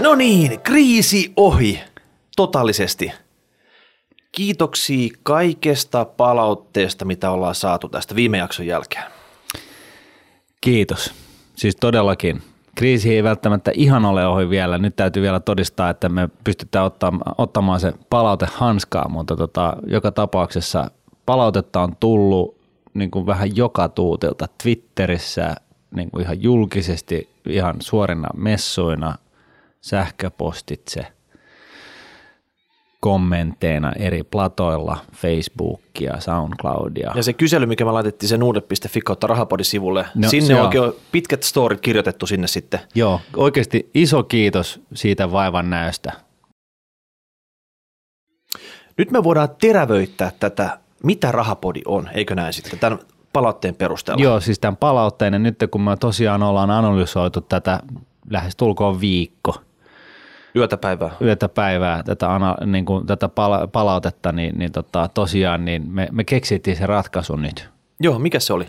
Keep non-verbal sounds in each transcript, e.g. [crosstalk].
No niin, kriisi ohi. Totaalisesti. Kiitoksia kaikesta palautteesta, mitä ollaan saatu tästä viime jakson jälkeen. Kiitos. Siis todellakin. Kriisi ei välttämättä ihan ole ohi vielä. Nyt täytyy vielä todistaa, että me pystytään ottamaan, ottamaan se palaute hanskaa, mutta tota, joka tapauksessa palautetta on tullut niin kuin vähän joka tuutilta Twitterissä, niin kuin ihan julkisesti, ihan suorina messuina, sähköpostitse, kommentteina eri platoilla, Facebookia, Soundcloudia. Ja se kysely, mikä me laitettiin sen uudet.fi kautta rahapodisivulle, No, sinne on oikein pitkät storit kirjoitettu sinne sitten. Joo, oikeasti iso kiitos siitä vaivan näöstä. Nyt me voidaan terävöittää tätä, mitä rahapodi on, eikö näin sitten, tämän palautteen perusteella. Joo, siis tämän palautteen, ja nyt kun me tosiaan ollaan analysoitu tätä lähes tulkoon viikko, Yötä päivää. yötä päivää tätä, ana, niin kuin, tätä pala- palautetta, niin, niin tota, tosiaan niin me, me keksittiin se ratkaisu nyt. Joo, mikä se oli?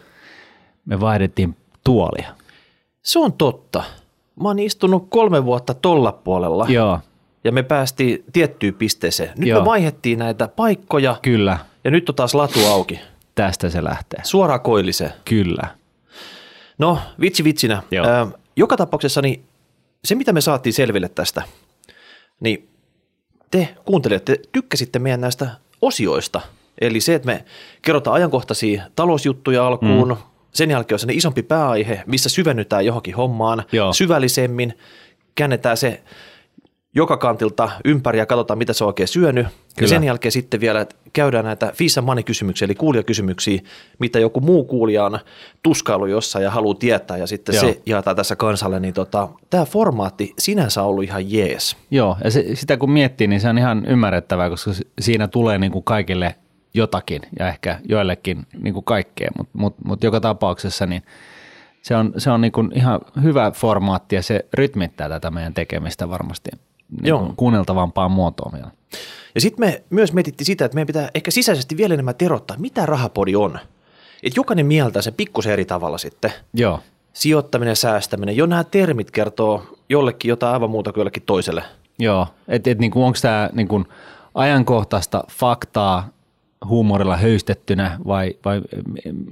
Me vaihdettiin tuolia. Se on totta. Mä oon istunut kolme vuotta tolla puolella Joo, ja me päästiin tiettyyn pisteeseen. Nyt Joo. me vaihettiin näitä paikkoja kyllä, ja nyt on taas latu auki. tästä se lähtee. Suoraan koilliseen. Kyllä. No, vitsi vitsinä. Joo. Ö, joka tapauksessa niin se, mitä me saatiin selville tästä, niin te kuuntelijat, te tykkäsitte meidän näistä osioista. Eli se, että me kerrotaan ajankohtaisia talousjuttuja alkuun, mm. sen jälkeen on sellainen isompi pääaihe, missä syvennytään johonkin hommaan Joo. syvällisemmin, käännetään se joka kantilta ympäri ja katsotaan, mitä se on oikein syönyt. Ja Kyllä. sen jälkeen sitten vielä käydään näitä Fissa Money-kysymyksiä, eli kuulijakysymyksiä, mitä joku muu kuulija on tuskailu jossain ja haluaa tietää, ja sitten Joo. se jaetaan tässä kansalle. Niin tota, tämä formaatti sinänsä on ollut ihan jees. Joo, ja se, sitä kun miettii, niin se on ihan ymmärrettävää, koska si- siinä tulee niin kuin kaikille jotakin ja ehkä joillekin niin kuin kaikkea, mutta mut, mut joka tapauksessa niin se on, se on niin ihan hyvä formaatti ja se rytmittää tätä meidän tekemistä varmasti niin kuunneltavampaan muotoon vielä. Ja sitten me myös mietittiin sitä, että meidän pitää ehkä sisäisesti vielä enemmän terottaa, mitä rahapodi on. Että jokainen mieltää se pikkusen eri tavalla sitten. Joo, Sijoittaminen, säästäminen, jo nämä termit kertoo jollekin jotain aivan muuta kuin jollekin toiselle. joo. että et, niin onko tämä niin kuin ajankohtaista faktaa huumorilla höystettynä vai, vai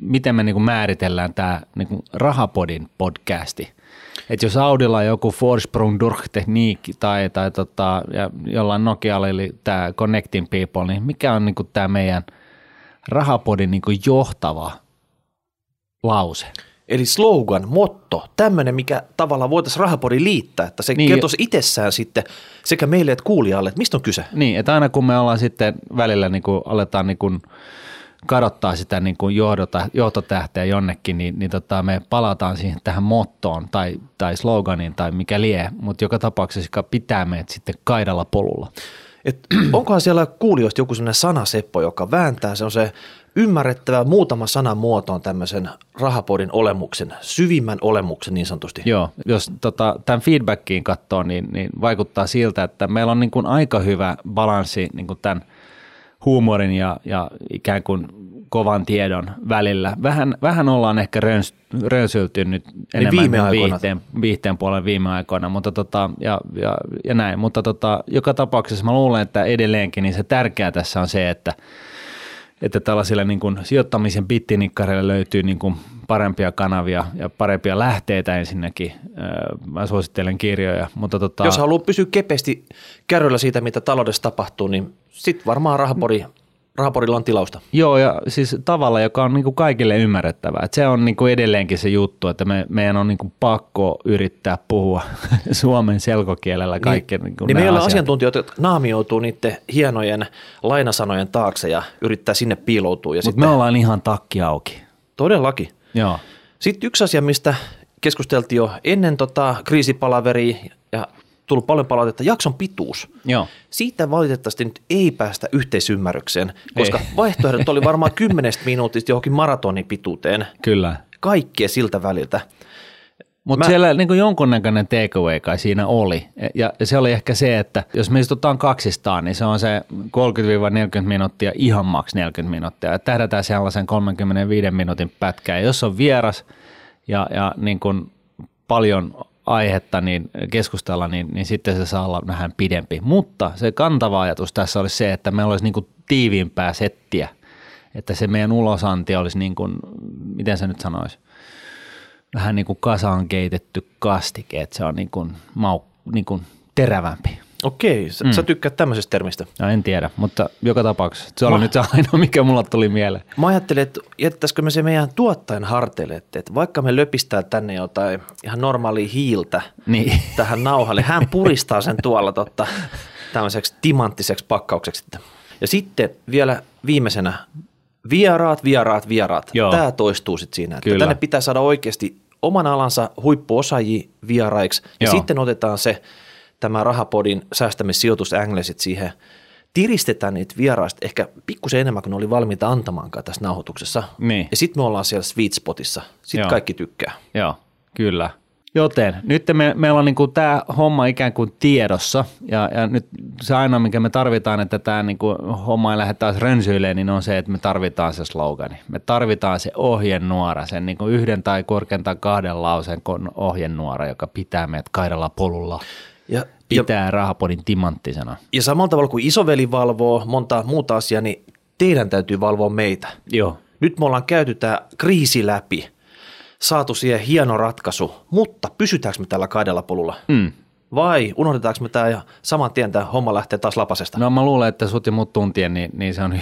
miten me niin kuin määritellään tämä niin kuin rahapodin podcasti? Et jos Audilla on joku Vorsprung durch Technik tai, tai tota, ja jollain Nokialla eli tämä Connecting People, niin mikä on niin kuin tämä meidän rahapodin niin kuin johtava lause? Eli slogan, motto, tämmöinen, mikä tavallaan voitaisiin rahapodi liittää, että se niin, kertoisi itsessään sitten sekä meille että kuulijalle, että mistä on kyse. Niin, että aina kun me ollaan sitten välillä niin kuin aletaan niin kuin kadottaa sitä niin kuin johdota, johtotähteä jonnekin, niin, niin tota, me palataan siihen tähän mottoon tai, tai sloganiin tai mikä lie, mutta joka tapauksessa joka pitää meidät sitten kaidalla polulla. Et [clears throat] onkohan siellä kuulijoista joku sellainen sanaseppo, joka vääntää se on se ymmärrettävä muutama sanan muotoon tämmöisen rahapodin olemuksen, syvimmän olemuksen niin sanotusti. Joo, jos tota, tämän feedbackiin katsoo, niin, niin vaikuttaa siltä, että meillä on niin kuin aika hyvä balanssi niin kuin tämän huumorin ja, ja ikään kuin kovan tiedon välillä. Vähän, vähän ollaan ehkä röns, rönsylty nyt enemmän viime niin viihteen, viihteen puolen viime aikoina, mutta tota, ja, ja, ja näin. Mutta tota, joka tapauksessa mä luulen, että edelleenkin niin se tärkeää tässä on se, että että tällaisille niin kuin sijoittamisen bittinikkareille löytyy niin kuin parempia kanavia ja parempia lähteitä ensinnäkin. Öö, Mä suosittelen kirjoja, mutta tota, Jos haluaa pysyä kepeästi kärryllä siitä, mitä taloudessa tapahtuu, niin sitten varmaan rahapodi, rahapodilla on tilausta. Joo, ja siis tavalla, joka on niin kuin kaikille ymmärrettävää. Et se on niin kuin edelleenkin se juttu, että me, meidän on niin kuin pakko yrittää puhua [laughs] suomen selkokielellä kaikki niin, niin meillä on asiantuntijoita, jotka naamioituu niiden hienojen lainasanojen taakse ja yrittää sinne piiloutua. Ja Mutta sitten, me ollaan ihan takki auki. Todellakin. Joo, Sitten yksi asia, mistä keskusteltiin jo ennen tota kriisipalaveria ja tullut paljon palautetta, jakson pituus. joo. Siitä valitettavasti nyt ei päästä yhteisymmärrykseen, koska vaihtoehdot oli varmaan [laughs] kymmenestä minuutista johonkin maratonin pituuteen, Kyllä. kaikkea siltä väliltä. Mutta Mä- siellä niin jonkunnäköinen takeaway kai siinä oli. Ja se oli ehkä se, että jos me istutaan kaksistaan, niin se on se 30-40 minuuttia, ihan maks 40 minuuttia. Ja tähdätään sellaisen 35 minuutin pätkään. Ja jos on vieras ja, ja niin kuin paljon aihetta niin keskustella, niin, niin sitten se saa olla vähän pidempi. Mutta se kantava ajatus tässä olisi se, että meillä olisi niin kuin tiiviimpää settiä, että se meidän ulosanti olisi niin kuin, miten se nyt sanoisi, vähän niin kuin kasaan keitetty kastike, että se on niin kuin, mau, niin kuin terävämpi. Okei, sä, mm. sä tykkäät tämmöisestä termistä. No en tiedä, mutta joka tapauksessa se oli nyt se ainoa, [laughs] mikä mulla tuli mieleen. Mä ajattelin, että jättäisikö me se meidän tuottajan harteille, että, että vaikka me löpistää tänne jotain ihan normaalia hiiltä Niin. [laughs] tähän nauhalle, hän puristaa sen tuolla totta, tämmöiseksi timanttiseksi pakkaukseksi. Ja sitten vielä viimeisenä vieraat, vieraat, vieraat. Joo. Tämä toistuu sitten siinä, että Kyllä. tänne pitää saada oikeasti oman alansa huippuosaajia vieraiksi ja Joo. sitten otetaan se tämä rahapodin säästämissijoitus Anglesit siihen, tiristetään niitä vieraista ehkä pikkusen enemmän kuin ne oli valmiita antamaankaan tässä nauhoituksessa. Niin. Ja sitten me ollaan siellä sweet spotissa. Sitten Joo. kaikki tykkää. Joo, kyllä. Joten nyt me, meillä on niinku tämä homma ikään kuin tiedossa ja, ja nyt se ainoa, mikä me tarvitaan, että tämä niinku homma ei lähde taas rönsyilemään, niin on se, että me tarvitaan se slogani. Me tarvitaan se ohjenuora, sen niinku yhden tai korkeintaan kahden lauseen kon- ohjenuora, joka pitää meidät kaidalla polulla. Ja, ja, Pitää rahapodin timanttisena. ja samalla tavalla kuin isoveli valvoo monta muuta asiaa, niin teidän täytyy valvoa meitä. Joo. Nyt me ollaan käyty tämä kriisi läpi, saatu siihen hieno ratkaisu, mutta pysytäänkö me tällä kaidella polulla? Mm. Vai unohdetaanko me tämä ja saman tien tämä homma lähtee taas lapasesta? No mä luulen, että sut ja mut tuntien, niin, niin se on [laughs]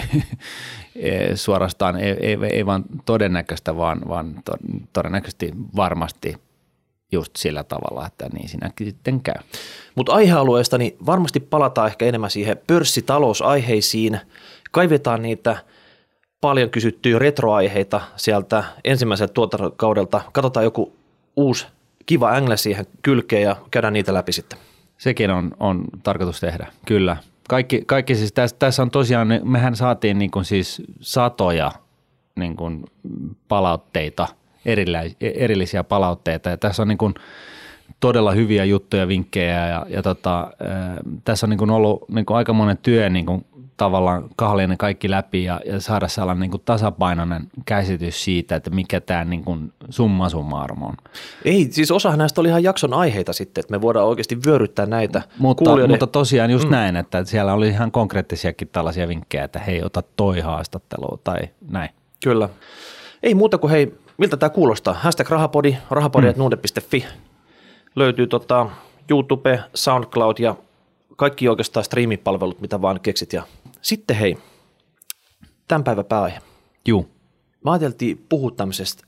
eh, suorastaan ei, ei, ei vaan todennäköistä, vaan, vaan to, todennäköisesti varmasti just sillä tavalla, että niin sinäkin sitten käy. Mutta aihealueesta niin varmasti palataan ehkä enemmän siihen pörssitalousaiheisiin. Kaivetaan niitä paljon kysyttyjä retroaiheita sieltä ensimmäiseltä tuotantokaudelta. Katsotaan joku uusi kiva angle siihen kylkeen ja käydään niitä läpi sitten. Sekin on, on tarkoitus tehdä, kyllä. Kaikki, kaikki siis tässä, tässä on tosiaan, mehän saatiin niin kuin siis satoja niin kuin palautteita, erillä, erillisiä palautteita ja tässä on niin kuin todella hyviä juttuja, vinkkejä ja, ja tota, ää, tässä on niin kuin ollut niin kuin aika monen työ niin kuin tavallaan kahlia ne kaikki läpi ja, ja saada sellainen niin kuin tasapainoinen käsitys siitä, että mikä tämä niin kuin summa summarum on. Ei, siis osahan näistä oli ihan jakson aiheita sitten, että me voidaan oikeasti vyöryttää näitä Mutta, kuulijoiden. mutta tosiaan just mm. näin, että siellä oli ihan konkreettisiakin tällaisia vinkkejä, että hei, ota toi haastattelu tai näin. Kyllä. Ei muuta kuin hei, miltä tämä kuulostaa? Hashtag rahapodi, rahapodi.nuude.fi. Löytyy tota YouTube, SoundCloud ja kaikki oikeastaan striimipalvelut, mitä vaan keksit. Ja sitten hei, tämän päivän pääaihe. Juu. Mä ajateltiin puhua tämmöisestä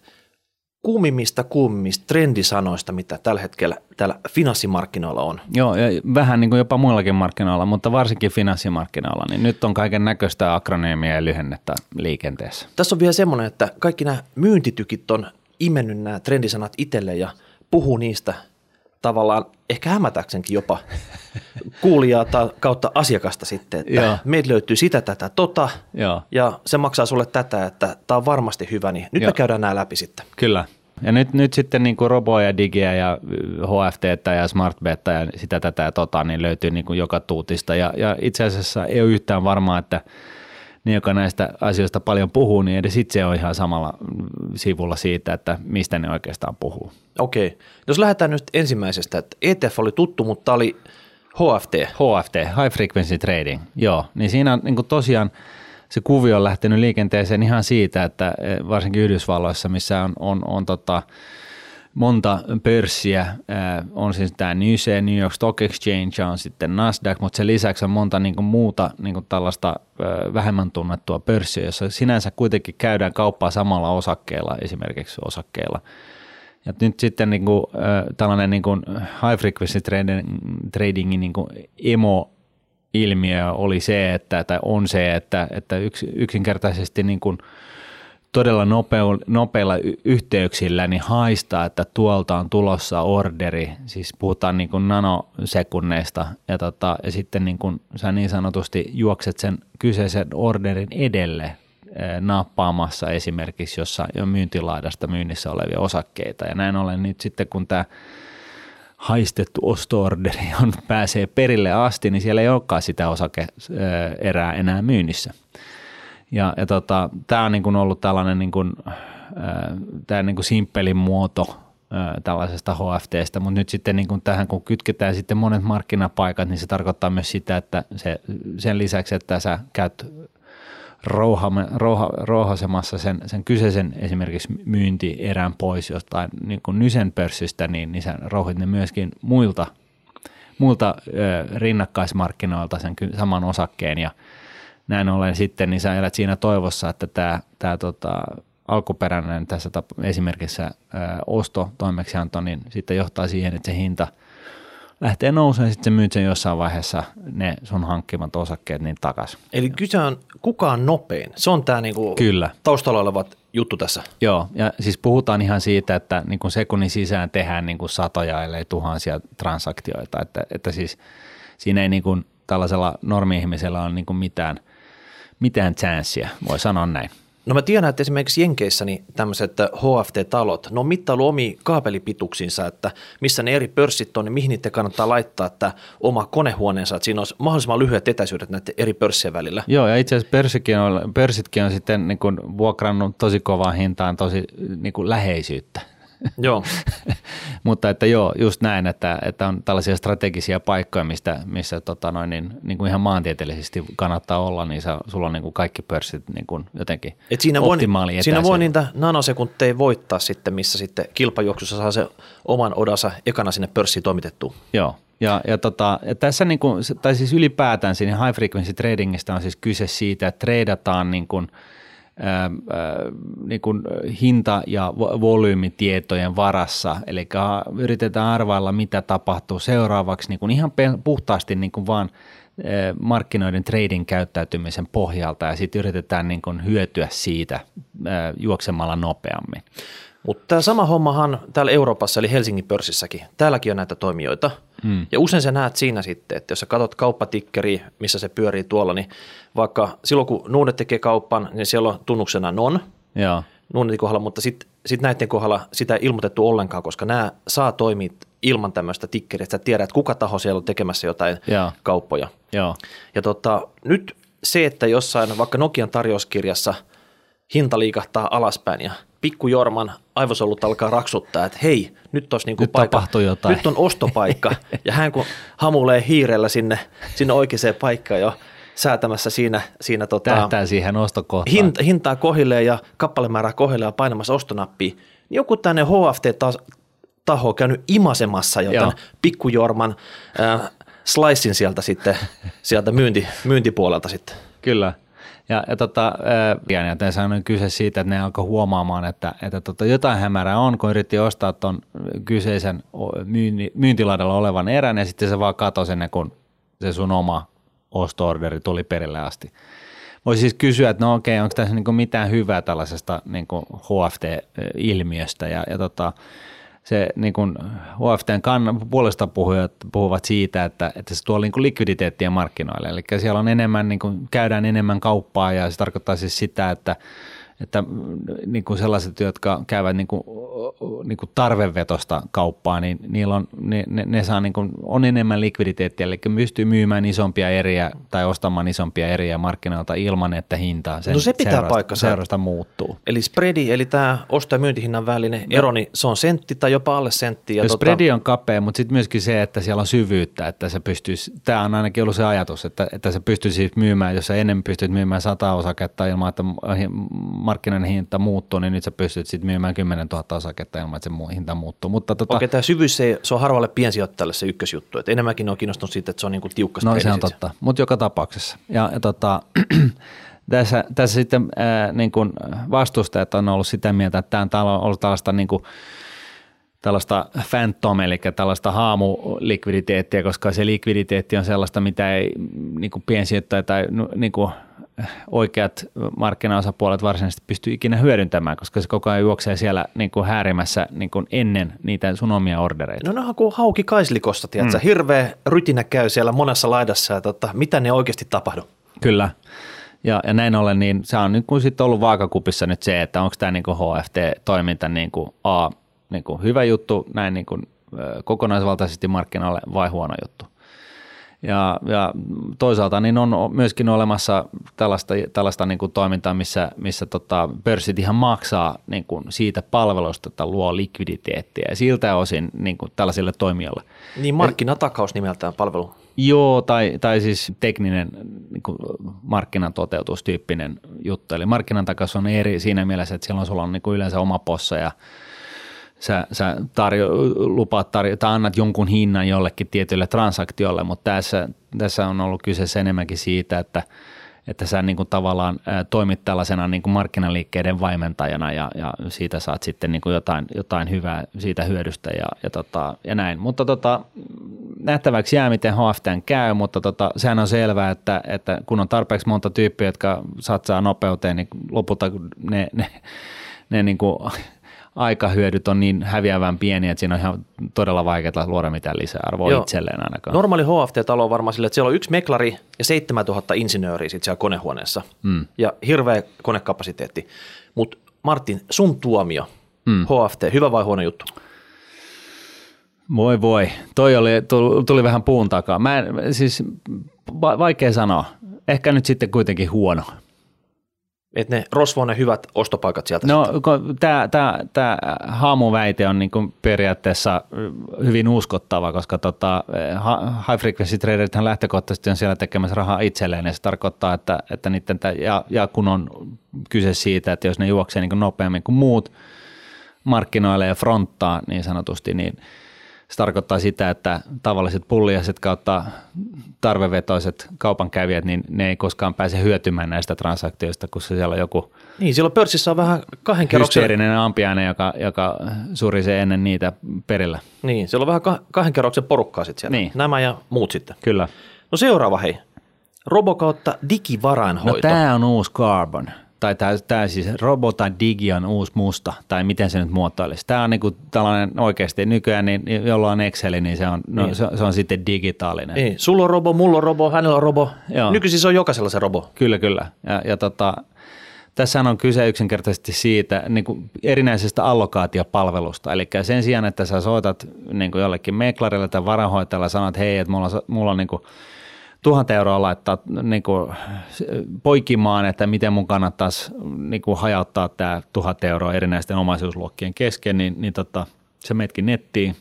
kuumimmista kuumimmista trendisanoista, mitä tällä hetkellä täällä finanssimarkkinoilla on. Joo, ja vähän niin kuin jopa muillakin markkinoilla, mutta varsinkin finanssimarkkinoilla, niin nyt on kaiken näköistä akronyymia ja lyhennettä liikenteessä. Tässä on vielä semmoinen, että kaikki nämä myyntitykit on imennyt nämä trendisanat itselle ja puhuu niistä tavallaan ehkä hämätäksenkin jopa kuulijaa tai kautta asiakasta sitten, että Joo. meiltä löytyy sitä, tätä, tota Joo. ja se maksaa sulle tätä, että tämä on varmasti hyvä, niin nyt Joo. me käydään nämä läpi sitten. Kyllä. Ja nyt, nyt sitten niin kuin roboja ja digiä ja HFT ja smartbetta ja sitä tätä ja tota, niin löytyy niin kuin joka tuutista. Ja, ja itse asiassa ei ole yhtään varmaa, että ne, joka näistä asioista paljon puhuu, niin edes itse on ihan samalla sivulla siitä, että mistä ne oikeastaan puhuu. Okei, jos lähdetään nyt ensimmäisestä, että ETF oli tuttu, mutta tämä oli HFT. HFT, High Frequency Trading, joo, niin siinä on niin kuin tosiaan se kuvio on lähtenyt liikenteeseen ihan siitä, että eh, varsinkin Yhdysvalloissa, missä on, on, on tota, monta pörssiä, ää, on siis tämä NYSE, New York Stock Exchange, on sitten Nasdaq, mutta sen lisäksi on monta niin kuin muuta niin kuin tällaista ää, vähemmän tunnettua pörssiä, jossa sinänsä kuitenkin käydään kauppaa samalla osakkeella, esimerkiksi osakkeilla. Ja nyt sitten niin kuin, äh, tällainen niin kuin high frequency trading, tradingin niin kuin emo ilmiö oli se, että, tai on se, että, että yks, yksinkertaisesti niin kuin todella nopeilla yhteyksillä niin haistaa, että tuolta on tulossa orderi, siis puhutaan niin kuin nanosekunneista, ja, tota, ja sitten niin kuin sä niin sanotusti juokset sen kyseisen orderin edelle eh, nappaamassa esimerkiksi jossain jo myyntilaidasta myynnissä olevia osakkeita, ja näin ollen nyt sitten kun tämä haistettu ostoorderi on, pääsee perille asti, niin siellä ei olekaan sitä osake-erää enää myynnissä. Ja, ja tota, tämä on niin kuin ollut tällainen niin kuin, äh, tämä niin kuin simppelin muoto tällaisesta HFTstä, mutta nyt sitten niin kuin tähän kun kytketään sitten monet markkinapaikat, niin se tarkoittaa myös sitä, että se, sen lisäksi, että sä käyt rouhame, rouha, rouhasemassa sen, sen kyseisen esimerkiksi myyntierän pois jostain niin kuin Nysen pörssistä, niin, niin sä rouhit ne myöskin muilta, muilta ö, rinnakkaismarkkinoilta sen saman osakkeen. Ja näin ollen sitten, niin sä elät siinä toivossa, että tämä, tämä tota, alkuperäinen tässä tap- esimerkissä ö, ostotoimeksianto, niin sitten johtaa siihen, että se hinta – lähtee nousemaan ja sitten myyt sen jossain vaiheessa ne sun hankkimat osakkeet niin takas. Eli kyse on kukaan nopein. Se on tämä niinku Kyllä. taustalla oleva juttu tässä. Joo, ja siis puhutaan ihan siitä, että niin kuin sekunnin sisään tehdään niin kuin satoja ellei tuhansia transaktioita, että, että siis siinä ei niin kuin tällaisella normi-ihmisellä ole niin kuin mitään, mitään chanssia, voi sanoa näin. No mä tiedän, että esimerkiksi Jenkeissä niin tämmöiset HFT-talot, ne on mittailu omi kaapelipituuksinsa, että missä ne eri pörssit on, niin mihin niitä kannattaa laittaa, että oma konehuoneensa, että siinä olisi mahdollisimman lyhyet etäisyydet näiden eri pörssien välillä. Joo, ja itse asiassa on, pörssitkin on sitten niin kuin vuokrannut tosi kovaan hintaan tosi niin kuin läheisyyttä. [laughs] Joo. Mutta että joo, just näin, että, että on tällaisia strategisia paikkoja, mistä, missä tota noin, niin, niin kuin ihan maantieteellisesti kannattaa olla, niin sä, sulla on niin kuin kaikki pörssit niin kuin jotenkin Et siinä voi, siinä voi niitä nanosekunteja voittaa sitten, missä sitten kilpajuoksussa saa se oman odansa ekana sinne pörssiin toimitettua. Joo, ja, ja, tota, ja tässä niin kuin, tai siis ylipäätään siinä high frequency tradingista on siis kyse siitä, että treidataan niin kuin – niin kuin hinta- ja volyymitietojen varassa, eli yritetään arvailla, mitä tapahtuu seuraavaksi niin kuin ihan puhtaasti niin kuin vaan markkinoiden trading käyttäytymisen pohjalta ja sitten yritetään niin kuin hyötyä siitä juoksemalla nopeammin. Mutta tämä sama hommahan täällä Euroopassa eli Helsingin pörssissäkin, täälläkin on näitä toimijoita. Mm. Ja usein sä näet siinä sitten, että jos sä katsot kauppatikkeri, missä se pyörii tuolla, niin vaikka silloin kun Nuunet tekee kauppan, niin siellä on tunnuksena non, Joo. Nuunetin kohdalla, mutta sitten sit näiden kohdalla sitä ei ilmoitettu ollenkaan, koska nämä saa toimia ilman tämmöistä tikkeriä, että sä tiedät, että kuka taho siellä on tekemässä jotain Joo. kauppoja. Joo. Ja tota, nyt se, että jossain vaikka Nokian tarjouskirjassa hinta liikahtaa alaspäin ja pikku Jorman aivosolut alkaa raksuttaa, että hei, nyt, olisi niinku nyt paikka, jotain. nyt on ostopaikka. [laughs] ja hän kun hamulee hiirellä sinne, sinne oikeaan paikkaan jo säätämässä siinä, siinä tota, Tähtää siihen ostokohtaan. Hint, hintaa kohilleen ja kappalemäärää kohilleen ja painamassa ostonappia. Niin joku tänne HFT-taho on käynyt imasemassa jotain pikkujorman äh, slicein sieltä sitten, sieltä myynti, myyntipuolelta sitten. Kyllä. Ja, ja, tota, ja tässä on kyse siitä, että ne alkoi huomaamaan, että, että tota, jotain hämärää on, kun yritti ostaa tuon kyseisen myynti, myyntilaidalla olevan erän ja sitten se vaan katosi ennen kuin se sun oma osto-orderi tuli perille asti. Voisi siis kysyä, että no okei, onko tässä niin mitään hyvää tällaisesta niin HFT-ilmiöstä ja, ja tota, se niin kuin OFTn kann, puolesta puhujat puhuvat siitä, että, että se tuo niin kuin likviditeettiä markkinoille. Eli siellä on enemmän, niin kuin, käydään enemmän kauppaa ja se tarkoittaa siis sitä, että että niin kuin sellaiset, jotka käyvät niin kuin, niin kuin tarvevetosta kauppaa, niin niillä on, ne, ne, ne saa niin kuin, on enemmän likviditeettiä, eli pystyy myymään isompia eriä tai ostamaan isompia eriä markkinoilta ilman, että hinta sen no se pitää seurasta, seurasta muuttuu. Eli spreadi, eli tämä osto- ja myyntihinnan välinen no. ero, niin se on sentti tai jopa alle sentti. Ja tota... Spreadi on kapea, mutta sitten myöskin se, että siellä on syvyyttä, että se pystyisi, tämä on ainakin ollut se ajatus, että, että se pystyisi myymään, jos sä ennen pystyt myymään sata osaketta ilman, että markkinoiden hinta muuttuu, niin nyt sä pystyt sitten myymään 10 000 osaketta ilman, että se hinta muuttuu. Mutta tota, Okei, tämä syvyys, se, se on harvalle piensijoittajalle se ykkösjuttu, että enemmänkin on kiinnostunut siitä, että se on niin kuin tiukka No se on totta, mutta joka tapauksessa. Ja, ja tota, [clears throat] tässä, tässä sitten ää, niin kuin vastustajat on ollut sitä mieltä, että tämä on ollut tällaista niin kuin, tällaista phantom, eli tällaista haamulikviditeettiä, koska se likviditeetti on sellaista, mitä ei niin kuin piensijoittaja tai niin kuin oikeat markkinaosapuolet varsinaisesti pysty ikinä hyödyntämään, koska se koko ajan juoksee siellä niin kuin häärimässä niin kuin ennen niitä sun omia ordereita. No ne on kuin hauki kaislikosta, tiedätkö? Mm. Hirveä rytinä käy siellä monessa laidassa ja tota, mitä ne oikeasti tapahdu? Kyllä. Ja, ja näin ollen, niin se on niin kuin sit ollut vaakakupissa nyt se, että onko tämä niin HFT-toiminta niin kuin A, niin kuin hyvä juttu näin niin kuin, kokonaisvaltaisesti markkinalle vai huono juttu. Ja, ja toisaalta niin on myöskin olemassa tällaista, tällaista niin kuin toimintaa, missä, missä tota, pörssit ihan maksaa niin kuin siitä palvelusta, että luo likviditeettiä ja siltä osin niin kuin tällaisille toimijoille. Niin markkinatakaus nimeltään palvelu. Joo, tai, tai siis tekninen niin kuin markkinan toteutustyyppinen juttu. Eli markkinan takaus on eri siinä mielessä, että silloin sulla on niin kuin yleensä oma possa ja sä, sä tarjo, lupaat tarjo, tai annat jonkun hinnan jollekin tietylle transaktiolle, mutta tässä, tässä on ollut kyse enemmänkin siitä, että – että sä niin kuin tavallaan toimit tällaisena niin kuin markkinaliikkeiden vaimentajana ja, ja siitä saat sitten niin kuin jotain, jotain hyvää siitä hyödystä ja, ja, tota, ja näin. Mutta tota, nähtäväksi jää, miten HFTn käy, mutta tota, sehän on selvää, että, että kun on tarpeeksi monta tyyppiä, jotka satsaa nopeuteen, niin lopulta ne, ne, ne niin kuin aikahyödyt on niin häviävän pieni, että siinä on ihan todella vaikeaa luoda mitään lisäarvoa Joo. itselleen ainakaan. Normaali HFT-talo on varmaan sille, että siellä on yksi meklari ja 7000 insinööriä sit siellä konehuoneessa mm. ja hirveä konekapasiteetti. Mutta Martin, sun tuomio, mm. HFT, hyvä vai huono juttu? Voi voi, toi oli, tuli, tuli vähän puun takaa. Mä en, siis vaikea sanoa. Ehkä nyt sitten kuitenkin huono että ne rosvo ne hyvät ostopaikat sieltä No tämä tää, tää haamuväite on niinku periaatteessa hyvin uskottava, koska tota, high frequency traderithan lähtökohtaisesti on siellä tekemässä rahaa itselleen ja se tarkoittaa, että, että niiden, ja, ja kun on kyse siitä, että jos ne juoksee niin nopeammin kuin muut markkinoille ja fronttaa niin sanotusti, niin – se tarkoittaa sitä, että tavalliset pulliaiset kautta tarvevetoiset kaupankävijät, niin ne ei koskaan pääse hyötymään näistä transaktioista, kun se siellä on joku niin, silloin pörssissä on vähän kahden kerroksen... ampiainen, joka, joka surisee ennen niitä perillä. Niin, siellä on vähän kahden kerroksen porukkaa sitten siellä. Niin. Nämä ja muut sitten. Kyllä. No seuraava hei. Robokautta digivarainhoito. No tämä on uusi Carbon tai tämä, tämä siis robota digi on uusi musta, tai miten se nyt muotoilisi. Tämä on niin kuin tällainen oikeasti nykyään, niin, jolla on Excel, niin se on, no, niin. se, se on sitten digitaalinen. Niin. Sulla on robo, mulla on robo, hänellä on robo. Joo. Nykyisin se on jokaisella se robo. Kyllä, kyllä. Ja, ja tota, tässä on kyse yksinkertaisesti siitä niin kuin erinäisestä allokaatiopalvelusta. Eli sen sijaan, että sä soitat niin kuin jollekin meklarille tai varahoitajalle ja sanot, että hei, että mulla on, mulla on niin kuin – tuhat euroa laittaa niin kuin, poikimaan, että miten mun kannattaisi niin kuin, hajauttaa tämä tuhat euroa erinäisten omaisuusluokkien kesken, niin, niin tota, se metkin nettiin.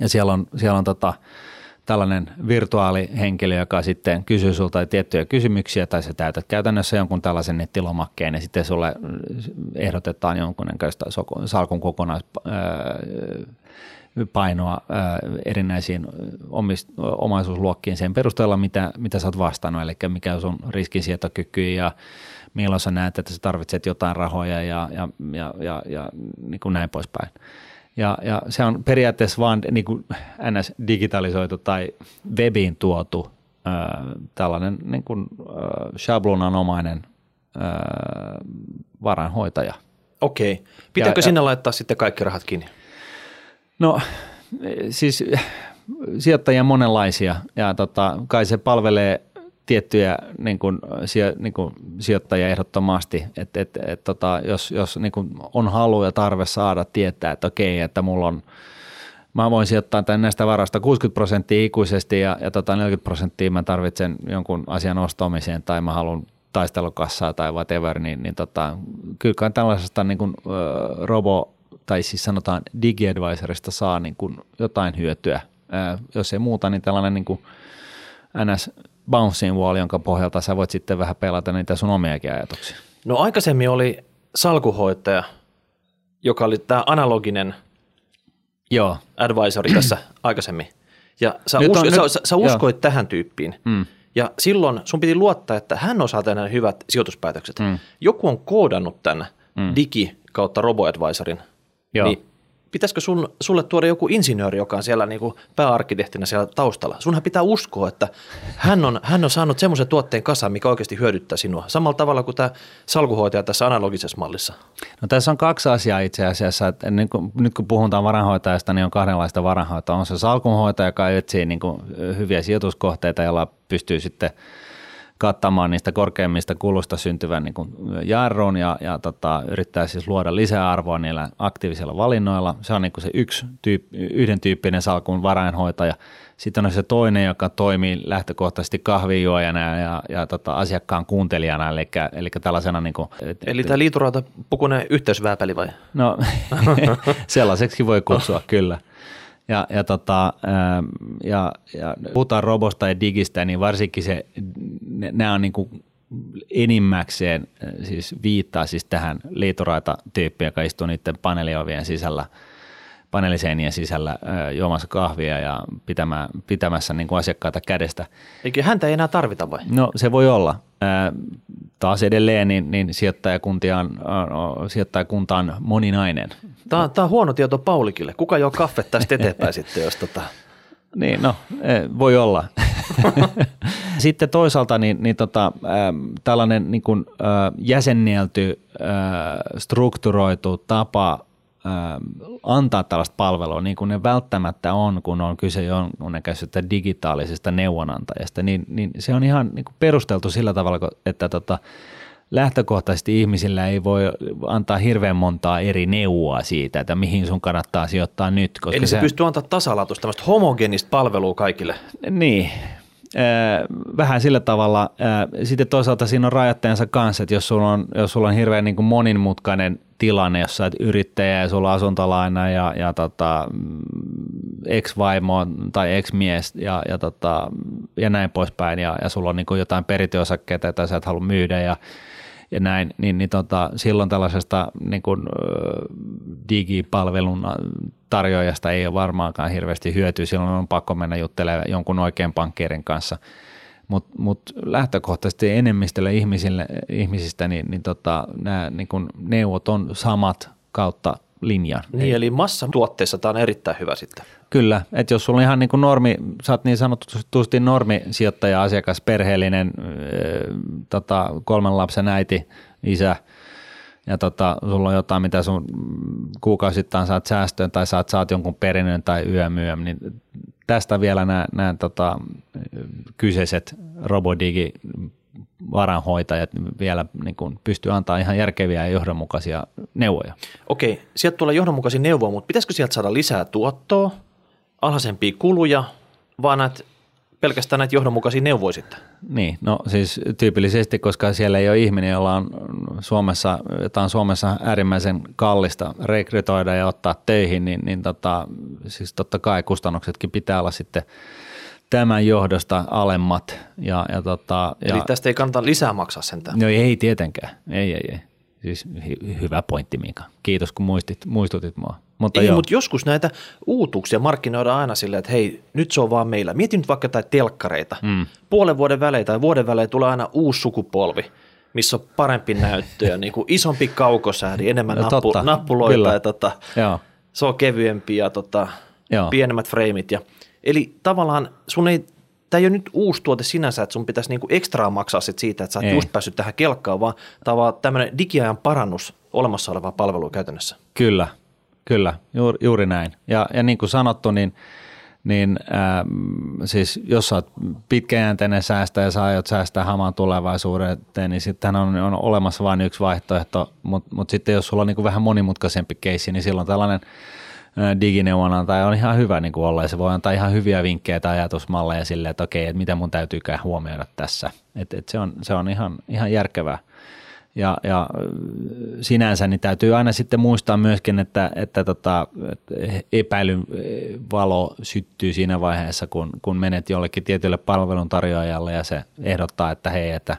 Ja siellä on, siellä on tota, tällainen virtuaalihenkilö, joka sitten kysyy sulta tiettyjä kysymyksiä tai sä täytät käytännössä jonkun tällaisen nettilomakkeen ja sitten sulle ehdotetaan jonkunnäköistä salkun kokonais painoa erinäisiin omist, omaisuusluokkiin sen perusteella, mitä, mitä sä oot vastannut, eli mikä on sun riskinsietokyky ja milloin sä näet, että sä tarvitset jotain rahoja ja, ja, ja, ja, ja niin kuin näin poispäin. Ja, ja se on periaatteessa vaan niin kuin ns. digitalisoitu tai webiin tuotu ää, tällainen niin kuin, ää, shablonanomainen ää, varainhoitaja. Okei. Pitääkö ja, sinne ja, laittaa sitten kaikki rahat kiinni? No siis sijoittajia monenlaisia ja tota, kai se palvelee tiettyjä niin kuin, sijo, niin kuin, sijoittajia ehdottomasti, että et, et, tota, jos, jos niin kuin on halu ja tarve saada tietää, että okei, että mulla on, mä voin sijoittaa tämän näistä varasta 60 prosenttia ikuisesti ja, ja tota 40 prosenttia mä tarvitsen jonkun asian ostamiseen tai mä haluan taistelukassaa tai whatever, niin, niin tota, kyllä tällaisesta niin kuin, robo tai siis sanotaan DigiAdvisorista saa niin kuin jotain hyötyä. Ää, jos ei muuta, niin tällainen niin kuin NS bouncing wall, jonka pohjalta sä voit sitten vähän pelata niitä sun omiakin ajatuksia. No aikaisemmin oli salkuhoitaja, joka oli tämä analoginen Joo. advisori tässä [clears throat] aikaisemmin. Ja sä, nyt on, usko, nyt, sä, sä uskoit joo. tähän tyyppiin. Mm. Ja silloin sun piti luottaa, että hän osaa tehdä hyvät sijoituspäätökset. Mm. Joku on koodannut tämän mm. digi kautta robo-advisorin Joo. Niin pitäisikö sun, sulle tuoda joku insinööri, joka on siellä niin kuin pääarkkitehtinä siellä taustalla? Sunhan pitää uskoa, että hän on, hän on saanut semmoisen tuotteen kasaan, mikä oikeasti hyödyttää sinua. Samalla tavalla kuin tämä salkuhoitaja tässä analogisessa mallissa. No tässä on kaksi asiaa itse asiassa. Että nyt, kun, nyt kun puhutaan varanhoitajasta, niin on kahdenlaista varanhoitoa. On se salkunhoitaja, joka etsii niin kuin hyviä sijoituskohteita, jolla pystyy sitten – kattamaan niistä korkeimmista kulusta syntyvän niin kuin jarrun ja, ja tota, yrittää siis luoda lisäarvoa niillä aktiivisilla valinnoilla. Se on niin kuin se yksi tyyp, yhden tyyppinen salkun varainhoitaja. Sitten on se toinen, joka toimii lähtökohtaisesti kahvijuojana ja, ja tota, asiakkaan kuuntelijana, eli, eli tällaisena... Niin kuin, eli tämä liiturauta pukunen yhteysvääpäli vai? No [laughs] sellaiseksi voi kutsua kyllä. Ja, ja, tota, ja, ja puhutaan robosta ja digistä, niin varsinkin se, nämä on niin kuin enimmäkseen siis viittaa siis tähän liitoraita-tyyppiin, joka istuu niiden paneeliovien sisällä, paneeliseinien sisällä juomassa kahvia ja pitämä, pitämässä niin kuin asiakkaita kädestä. Eikö häntä ei enää tarvita vai? No se voi olla. Taas edelleen niin, niin sijoittajakuntia on, sijoittajakunta on moninainen. Tämä on, tämä on huono tieto Paulikille. Kuka jo kaffe tästä eteenpäin sitten, jos tota... Niin, no e, voi olla. [laughs] Sitten toisaalta niin, niin tota, tällainen niin kuin, jäsennelty, strukturoitu tapa antaa tällaista palvelua, niin kuin ne välttämättä on, kun on kyse jonkunnäköisestä digitaalisesta neuvonantajasta, niin, niin se on ihan niin kuin perusteltu sillä tavalla, että tota, lähtökohtaisesti ihmisillä ei voi antaa hirveän montaa eri neuvoa siitä, että mihin sun kannattaa sijoittaa nyt. Koska Eli se, se pystyy antaa tasalaatuista tämmöistä homogeenista palvelua kaikille. Niin, vähän sillä tavalla. Sitten toisaalta siinä on rajoittajansa kanssa, että jos sulla on, jos sulla on hirveän niin kuin monimutkainen tilanne, jos sä oot yrittäjä ja sulla asuntolaina ja, ja tota, ex-vaimo tai ex-mies ja, ja, tota, ja näin poispäin ja, ja sulla on niin kuin jotain perintöosakkeita, joita sä et halua myydä ja ja näin, niin, niin tota, silloin tällaisesta niin kuin, digipalvelun tarjoajasta ei ole varmaankaan hirveästi hyötyä. Silloin on pakko mennä juttelemaan jonkun oikean pankkiirin kanssa. Mutta mut lähtökohtaisesti enemmistölle ihmisille, ihmisistä niin, niin tota, nämä niin kun neuvot on samat kautta linjan. Niin, eli massatuotteessa tämä on erittäin hyvä sitten. Kyllä, että jos sulla on ihan niin kuin normi, sä oot niin sanotusti normisijoittaja, asiakas, perheellinen, äh, tota, kolmen lapsen äiti, isä, ja tota, sulla on jotain, mitä sun kuukausittain saat säästöön tai saat, saat jonkun perinnön tai yömyöm, niin tästä vielä nämä, nämä tota, kyseiset robodigi varanhoitajat vielä niin kuin pystyy antaa ihan järkeviä ja johdonmukaisia neuvoja. Okei, sieltä tulee johdonmukaisia neuvoja, mutta pitäisikö sieltä saada lisää tuottoa, alhaisempia kuluja, vaan näitä pelkästään näitä johdonmukaisia neuvoja sitten? Niin, no siis tyypillisesti, koska siellä ei ole ihminen, jolla on Suomessa, jota on Suomessa äärimmäisen kallista rekrytoida ja ottaa töihin, niin, niin tota, siis totta kai kustannuksetkin pitää olla sitten tämän johdosta alemmat. Ja, ja tota, Eli ja, tästä ei kannata lisää maksaa sentään? No ei tietenkään, ei, ei, ei. Siis hy- hyvä pointti Mika. Kiitos kun muistit, muistutit mua. Mutta, Ei, mutta joskus näitä uutuuksia markkinoidaan aina silleen, että hei, nyt se on vaan meillä. Mieti nyt vaikka jotain telkkareita. Mm. Puolen vuoden välein tai vuoden välein tulee aina uusi sukupolvi, missä on parempi [laughs] näyttöä, niin kuin isompi kaukosäädi, enemmän no, nappu, totta, nappuloita kyllä. ja tota, Joo. se on kevyempi ja tota, pienemmät freimit. Ja, eli tavallaan sun ei tämä ei ole nyt uusi tuote sinänsä, että sun pitäisi niinku ekstraa maksaa sit siitä, että sä oot ei. just päässyt tähän kelkkaan, vaan tämä on tämmöinen digiajan parannus olemassa olevaa palvelua käytännössä. Kyllä, Kyllä, juuri, juuri näin. Ja, ja niin kuin sanottu, niin, niin äh, siis jos olet pitkäjänteinen säästäjä ja sä aiot säästää hamaan tulevaisuuteen, niin sitten on, on olemassa vain yksi vaihtoehto, mutta mut sitten jos sulla on niin vähän monimutkaisempi keissi, niin silloin tällainen digineuvonantaja on ihan hyvä niin kuin olla ja se voi antaa ihan hyviä vinkkejä tai ajatusmalleja silleen, että okei, että mitä mun täytyykään huomioida tässä. Et, et se, on, se on ihan, ihan järkevää. Ja, ja sinänsä niin täytyy aina sitten muistaa myöskin, että, että, tota, epäilyn valo syttyy siinä vaiheessa, kun, kun menet jollekin tietylle palveluntarjoajalle ja se ehdottaa, että hei, että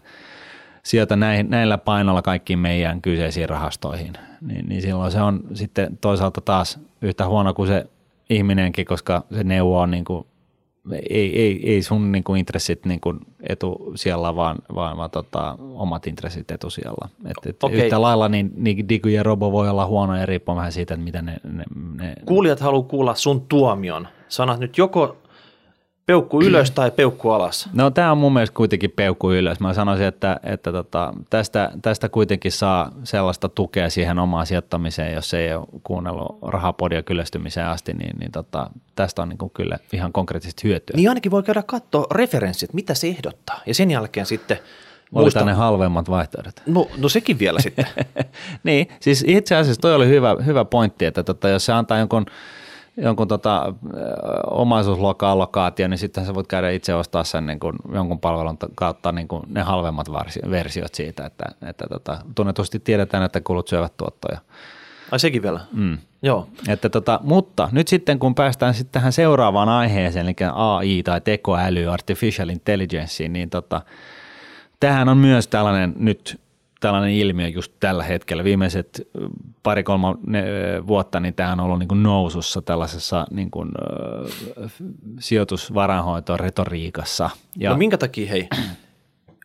sieltä näin, näillä painoilla kaikkiin meidän kyseisiin rahastoihin. Niin, niin silloin se on sitten toisaalta taas yhtä huono kuin se ihminenkin, koska se neuvo on niin kuin ei, ei, ei sun niin kuin intressit niin kuin etu siellä, vaan, vaan, vaan tota, omat intressit etusijalla. Et, et okay. Yhtä lailla niin, niin Digu ja Robo voi olla huono ja riippuen vähän siitä, että miten ne, ne, ne... Kuulijat haluaa kuulla sun tuomion. Sanat nyt joko peukku ylös tai peukku alas? No tämä on mun mielestä kuitenkin peukku ylös. Mä sanoisin, että, että tota, tästä, tästä kuitenkin saa sellaista tukea siihen omaan sijoittamiseen, jos ei ole kuunnellut rahapodia kyllästymiseen asti, niin, niin tota, tästä on niin kuin kyllä ihan konkreettisesti hyötyä. Niin ainakin voi käydä katsoa referenssit, mitä se ehdottaa. Ja sen jälkeen sitten Muista ne halvemmat vaihtoehdot. No, no sekin vielä sitten. [laughs] niin, siis itse asiassa toi oli hyvä, hyvä pointti, että tota, jos se antaa jonkun – jonkun tota, omaisuusluokka-allokaatio, niin sitten sä voit käydä itse ostaa sen niin kuin jonkun palvelun kautta niin kuin ne halvemmat versiot siitä, että, että tota, tunnetusti tiedetään, että kulut syövät tuottoja. Ai sekin vielä? Mm. Joo. Että tota, mutta nyt sitten kun päästään sitten tähän seuraavaan aiheeseen, eli AI tai tekoäly, artificial intelligence, niin tota, tämähän on myös tällainen nyt tällainen ilmiö just tällä hetkellä. Viimeiset pari-kolme vuotta niin tämä on ollut niin kuin nousussa tällaisessa niin kuin, äh, sijoitusvarainhoitoon retoriikassa. Ja no minkä takia, hei,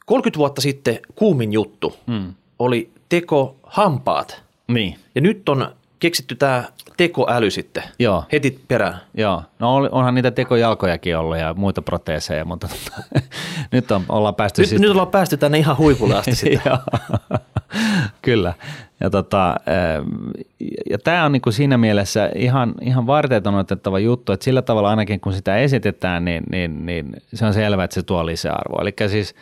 30 vuotta sitten kuumin juttu hmm. oli teko hampaat. Niin. Ja nyt on keksitty tämä tekoäly sitten Joo. heti perään. Joo, no onhan niitä tekojalkojakin ollut ja muita proteeseja, mutta [laughs] nyt on, ollaan päästy nyt, siis... nyt ollaan päästy tänne ihan huipulle asti [laughs] sitten. Kyllä, ja, tota, ja tämä on niinku siinä mielessä ihan, ihan varteeton otettava juttu, että sillä tavalla ainakin kun sitä esitetään, niin, niin, niin se on selvää, että se tuo lisäarvoa. Eli siis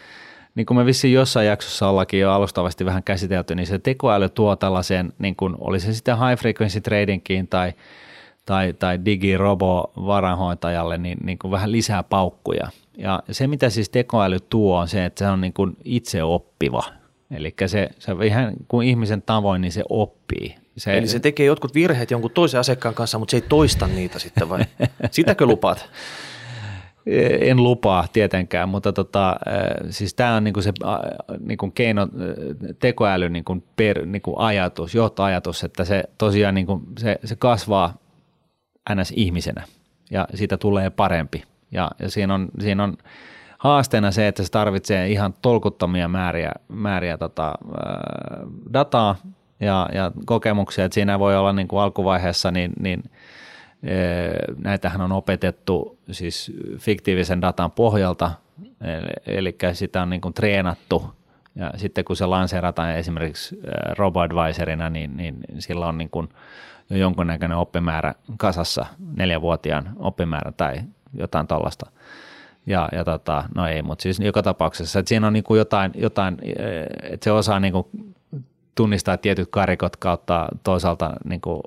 niin kuin me vissiin jossain jaksossa ollakin jo alustavasti vähän käsitelty, niin se tekoäly tuo tällaisen, niin kuin oli se sitten high frequency tradingkiin tai, tai, tai digirobo varanhoitajalle, niin, niin kuin vähän lisää paukkuja. Ja se, mitä siis tekoäly tuo, on se, että se on niin kuin itse oppiva. Eli se, se ihan kuin ihmisen tavoin, niin se oppii. Se, Eli se tekee jotkut virheet jonkun toisen asiakkaan kanssa, mutta se ei toista niitä sitten vai? [laughs] Sitäkö lupaat? En lupaa tietenkään, mutta tota, siis tämä on niinku se niinku keino, tekoäly niinku per, niinku ajatus, johtoajatus, että se tosiaan niinku, se, se kasvaa ns. ihmisenä ja siitä tulee parempi. Ja, ja siinä, on, siinä on haasteena se, että se tarvitsee ihan tolkuttomia määriä, määriä tota, dataa ja, ja kokemuksia, että siinä voi olla niin kuin alkuvaiheessa niin, niin – Näitähän on opetettu siis fiktiivisen datan pohjalta, eli sitä on niin kuin treenattu ja sitten kun se lanseerataan esimerkiksi RoboAdvisorina, niin, niin sillä on niin kuin jo jonkunnäköinen oppimäärä kasassa, neljävuotiaan oppimäärä tai jotain tällaista. Ja, ja tota, no ei, mutta siis joka tapauksessa, että siinä on niin kuin jotain, jotain, että se osaa niin kuin tunnistaa tietyt karikot kautta toisaalta niin kuin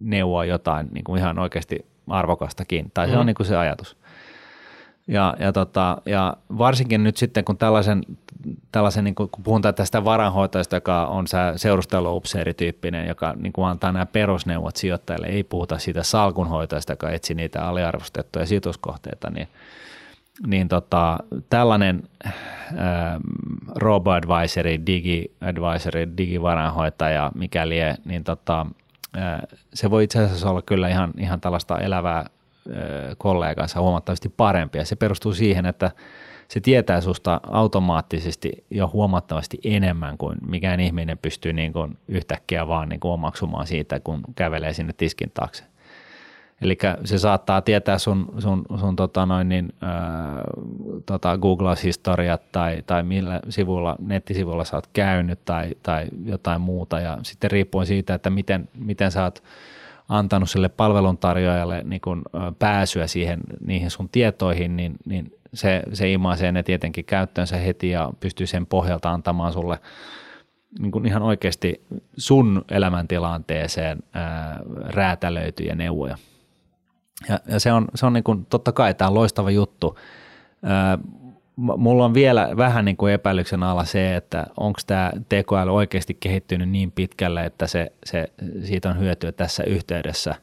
neuvoa jotain niin kuin ihan oikeasti arvokastakin, tai se mm. on niin kuin se ajatus. Ja, ja, tota, ja varsinkin nyt sitten, kun tällaisen, tällaisen niin kuin, kun puhutaan tästä varanhoitajasta, joka on se seurusteluupseerityyppinen, joka niin kuin antaa nämä perusneuvot sijoittajille, ei puhuta siitä salkunhoitajasta, joka etsi niitä aliarvostettuja sijoituskohteita, niin, niin tota, tällainen äh, robo-advisory, digi-advisory, digivaranhoitaja, mikäli niin tota, se voi itse asiassa olla kyllä ihan, ihan tällaista elävää kollegansa huomattavasti parempi ja se perustuu siihen, että se tietää susta automaattisesti jo huomattavasti enemmän kuin mikään ihminen pystyy niin kuin yhtäkkiä vaan niin kuin omaksumaan siitä, kun kävelee sinne tiskin taakse. Eli se saattaa tietää sun, sun, sun tota noin niin, ää, tota Google-historiat tai, tai millä sivulla, nettisivulla sä oot käynyt tai, tai jotain muuta. Ja sitten riippuen siitä, että miten, miten sä oot antanut sille palveluntarjoajalle niin kun, pääsyä siihen, niihin sun tietoihin, niin, niin se, se imaisee ne tietenkin käyttöönsä heti ja pystyy sen pohjalta antamaan sulle niin kuin ihan oikeasti sun elämäntilanteeseen ää, räätälöityjä neuvoja. Ja, ja se on, se on niin kuin, totta kai tämä on loistava juttu. Ää, mulla on vielä vähän niin kuin epäilyksen alla se, että onko tämä tekoäly oikeasti kehittynyt niin pitkälle, että se, se, siitä on hyötyä tässä yhteydessä.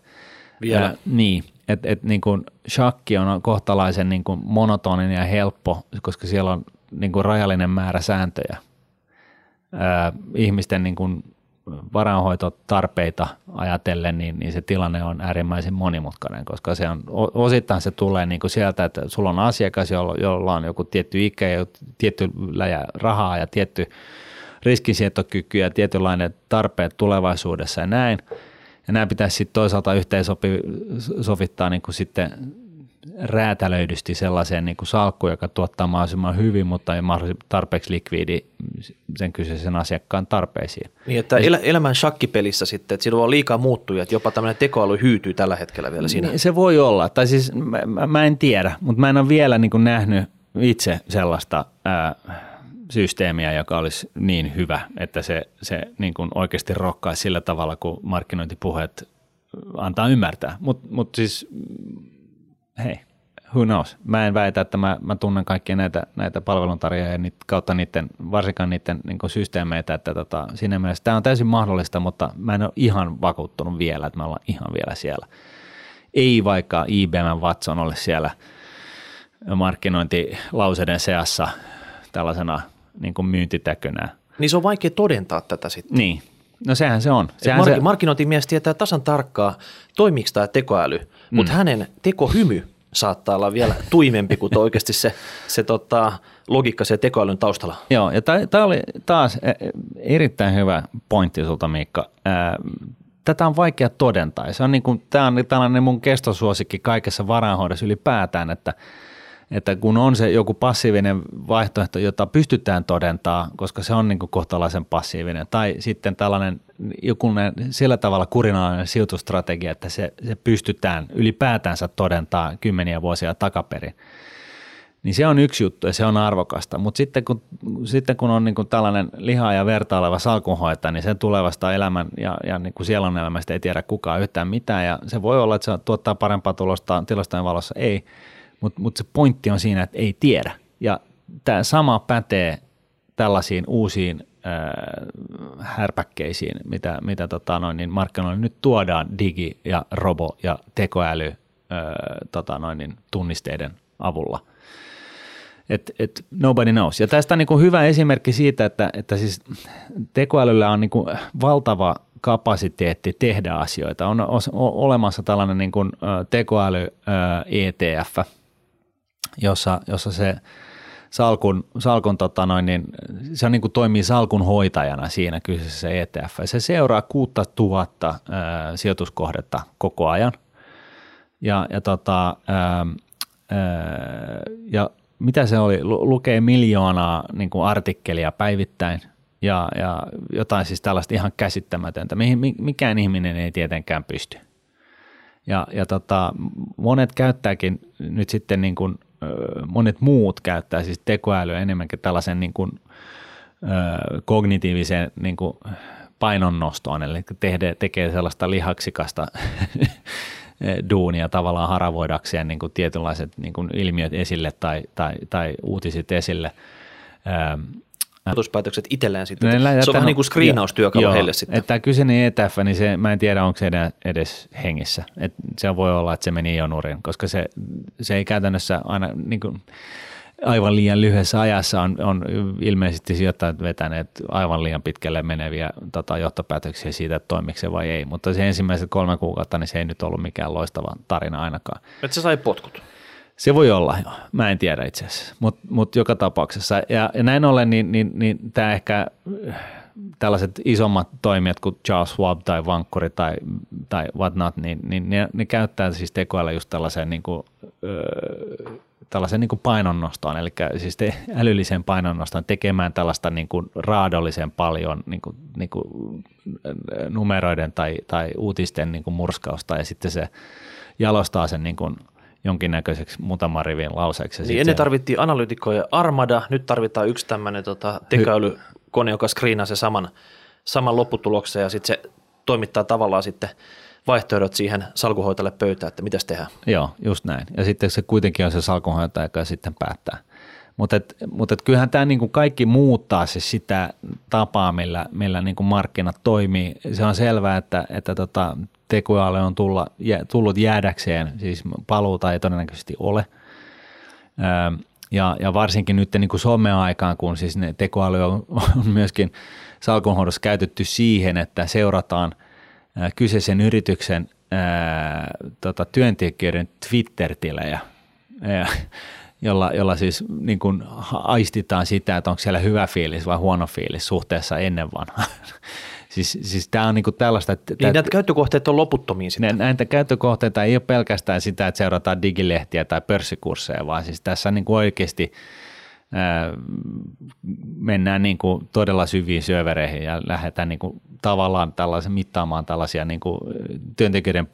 Vielä? Ää, niin, että et, niin kuin shakki on kohtalaisen niin kuin monotoninen ja helppo, koska siellä on niin kuin rajallinen määrä sääntöjä. Ää, ihmisten niin kuin varainhoitotarpeita ajatellen, niin, niin se tilanne on äärimmäisen monimutkainen, koska se on, osittain se tulee niin kuin sieltä, että sulla on asiakas, jolla, jolla on joku tietty ikä ja tietty läjä rahaa ja tietty riskinsietokyky ja tietynlainen tarpeet tulevaisuudessa ja näin. Ja nämä pitäisi sitten toisaalta yhteensovittaa niin kuin sitten räätälöidysti sellaiseen niin kuin salkkuun, joka tuottaa mahdollisimman hyvin, mutta ei mahdollisimman tarpeeksi likviidi sen kyseisen asiakkaan tarpeisiin. Niin, että el- elämän shakkipelissä sitten, että siinä on liikaa muuttuja, että jopa tämmöinen tekoäly hyytyy tällä hetkellä vielä siinä. Niin, se voi olla, tai siis mä, mä en tiedä, mutta mä en ole vielä niin kuin nähnyt itse sellaista ää, systeemiä, joka olisi niin hyvä, että se, se niin kuin oikeasti rokkaisi sillä tavalla, kun markkinointipuheet antaa ymmärtää. Mutta mut siis hei, who knows. Mä en väitä, että mä, mä tunnen kaikkia näitä, näitä palveluntarjoajia niitä, kautta niiden, varsinkaan niiden niin systeemeitä, että tota, siinä mielessä tämä on täysin mahdollista, mutta mä en ole ihan vakuuttunut vielä, että me ollaan ihan vielä siellä. Ei vaikka IBM Watson ole siellä markkinointilauseiden seassa tällaisena niin kuin myyntitäkönä. Niin se on vaikea todentaa tätä sitten. Niin, no sehän se on. Sehän mark- se... Markkinointimies tietää tasan tarkkaa, toimiiko tämä tekoäly, mm. mutta hänen tekohymy saattaa olla vielä tuimempi kuin oikeasti se, se tota, logiikka se tekoälyn taustalla. Joo, ja tämä oli taas e, e, erittäin hyvä pointti sulta Miikka. Tätä on vaikea todentaa. Se on niin kuin, tämä on tällainen mun kestosuosikki kaikessa varainhoidossa ylipäätään, että – että kun on se joku passiivinen vaihtoehto, jota pystytään todentaa, koska se on niin kuin kohtalaisen passiivinen, tai sitten tällainen joku sillä tavalla kurinalainen sijoitustrategia, että se, se pystytään ylipäätänsä todentaa kymmeniä vuosia takaperin, niin se on yksi juttu ja se on arvokasta. Mutta sitten kun, sitten kun on niin kuin tällainen lihaa ja verta oleva salkunhoitaja, niin sen tulevasta elämän ja, ja niin kuin sielun elämästä ei tiedä kukaan yhtään mitään. Ja se voi olla, että se tuottaa parempaa tulosta tilastojen valossa. Ei, mutta mut se pointti on siinä, että ei tiedä. Ja tämä sama pätee tällaisiin uusiin äh, härpäkkeisiin, mitä, mitä tota noin, niin markkinoille nyt tuodaan digi- ja robo- ja tekoäly äh, tota noin, niin tunnisteiden avulla. Et, et nobody knows. Ja tästä on niin hyvä esimerkki siitä, että, että siis tekoälyllä on niin valtava kapasiteetti tehdä asioita. On, olemassa tällainen niin tekoäly ETF, jossa, jossa se salkun, salkun tota noin, niin se on niin kuin toimii salkun hoitajana siinä kyseisessä ETF. Se seuraa 6000 ää, sijoituskohdetta koko ajan. Ja, ja, tota, ää, ää, ja mitä se oli, lukee miljoonaa niin kuin artikkelia päivittäin ja, ja jotain siis tällaista ihan käsittämätöntä, mihin mikään ihminen ei tietenkään pysty. Ja, ja tota, monet käyttääkin nyt sitten niin kuin monet muut käyttää siis tekoälyä enemmänkin tällaisen niin kuin, kognitiivisen niin kuin painonnostoon, eli tehdä, tekee sellaista lihaksikasta [laughs] duunia tavallaan haravoidakseen niin kuin tietynlaiset niin kuin ilmiöt esille tai, tai, tai uutisit esille päätökset itselleen sitten. Ne se on vähän niin kuin screenaustyökalu joo, heille sitten. Että kyseinen ETF, niin se, mä en tiedä, onko se edes hengissä. Et se voi olla, että se meni jo nurin, koska se, se ei käytännössä aina niin kuin, aivan liian lyhyessä ajassa on, on ilmeisesti sijoittajat vetäneet aivan liian pitkälle meneviä tota, johtopäätöksiä siitä, että toimiko se vai ei. Mutta se ensimmäiset kolme kuukautta, niin se ei nyt ollut mikään loistava tarina ainakaan. Että se sai potkut. Se voi olla, joo. Mä en tiedä itse asiassa, mutta mut joka tapauksessa. Ja, ja näin ollen, niin, niin, niin tämä ehkä tällaiset isommat toimijat kuin Charles Schwab tai Vankkuri tai, tai whatnot, niin, niin ne, ne käyttää siis tekoälyä just tällaiseen, niin kuin, öö, tällaiseen niin kuin painonnostoon, eli siis te, älylliseen painonnostoon tekemään tällaista niin kuin raadollisen paljon niin kuin, niin kuin numeroiden tai, tai uutisten niin kuin murskausta ja sitten se jalostaa sen niin kuin – jonkinnäköiseksi muutaman rivin lauseeksi. Niin ennen se... tarvittiin analytikkoja Armada, nyt tarvitaan yksi tämmöinen tota, tekoälykone, joka screenaa se saman, saman lopputuloksen ja sitten se toimittaa tavallaan sitten vaihtoehdot siihen salkuhoitajalle pöytään, että mitäs tehdään. Joo, just näin. Ja sitten se kuitenkin on se salkunhoitaja, joka sitten päättää. Mutta et, mut et kyllähän tämä niinku kaikki muuttaa se sitä tapaa, millä, millä niinku markkinat toimii. Se on selvää, että, että tota, tekoäly on tulla, tullut jäädäkseen, siis paluuta ei todennäköisesti ole. Ö, ja, ja varsinkin nyt niin kuin someaikaan, kun siis ne tekoäly on, on myöskin salkunhoidossa käytetty siihen, että seurataan ä, kyseisen yrityksen ää, tota, työntekijöiden Twitter-tilejä. Ja, jolla, jolla siis niin kuin aistitaan sitä, että onko siellä hyvä fiilis vai huono fiilis suhteessa ennen vanhaa. Siis, siis tämä on niinku tällaista, että Niin näitä käyttökohteet on loputtomiin sitten. nä- näitä käyttökohteita ei ole pelkästään sitä, että seurataan digilehtiä tai pörssikursseja, vaan siis tässä niin kuin oikeasti mennään niin kuin todella syviin syövereihin ja lähdetään niin kuin tavallaan tällaisen mittaamaan tällaisia niin kuin työntekijöiden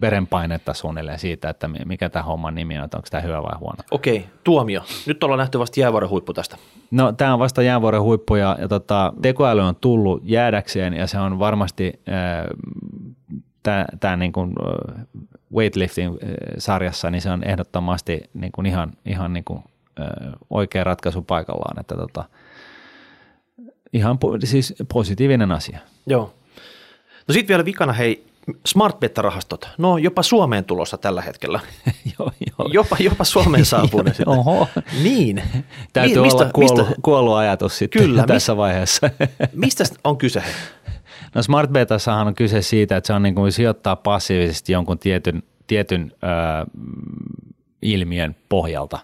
verenpainetta suunnilleen siitä, että mi- mikä tämä homman nimi on, että onko tämä hyvä vai huono. Okei, tuomio. Nyt ollaan nähty vasta jäävuoren huippu tästä. No tämä on vasta jäävuoren huippu ja, ja tota, tekoäly on tullut jäädäkseen ja se on varmasti tämä niin kuin äh, weightlifting-sarjassa, niin se on ehdottomasti niin kuin ihan, ihan niin kuin, äh, oikea ratkaisu paikallaan, että tota, ihan po, siis positiivinen asia. Joo. No sitten vielä vikana, hei, smart beta-rahastot. No jopa Suomeen tulossa tällä hetkellä. [laughs] joo, joo. Jopa, jopa Suomeen saapuu ne [laughs] sitten. Oho. Niin. Täytyy Mi- olla kuollut, mistä, kuollut ajatus sitten Kyllä, [laughs] tässä vaiheessa. mistä on kyse? No Smart Betassahan on kyse siitä, että se on niin kuin sijoittaa passiivisesti jonkun tietyn, tietyn ö, ilmiön pohjalta.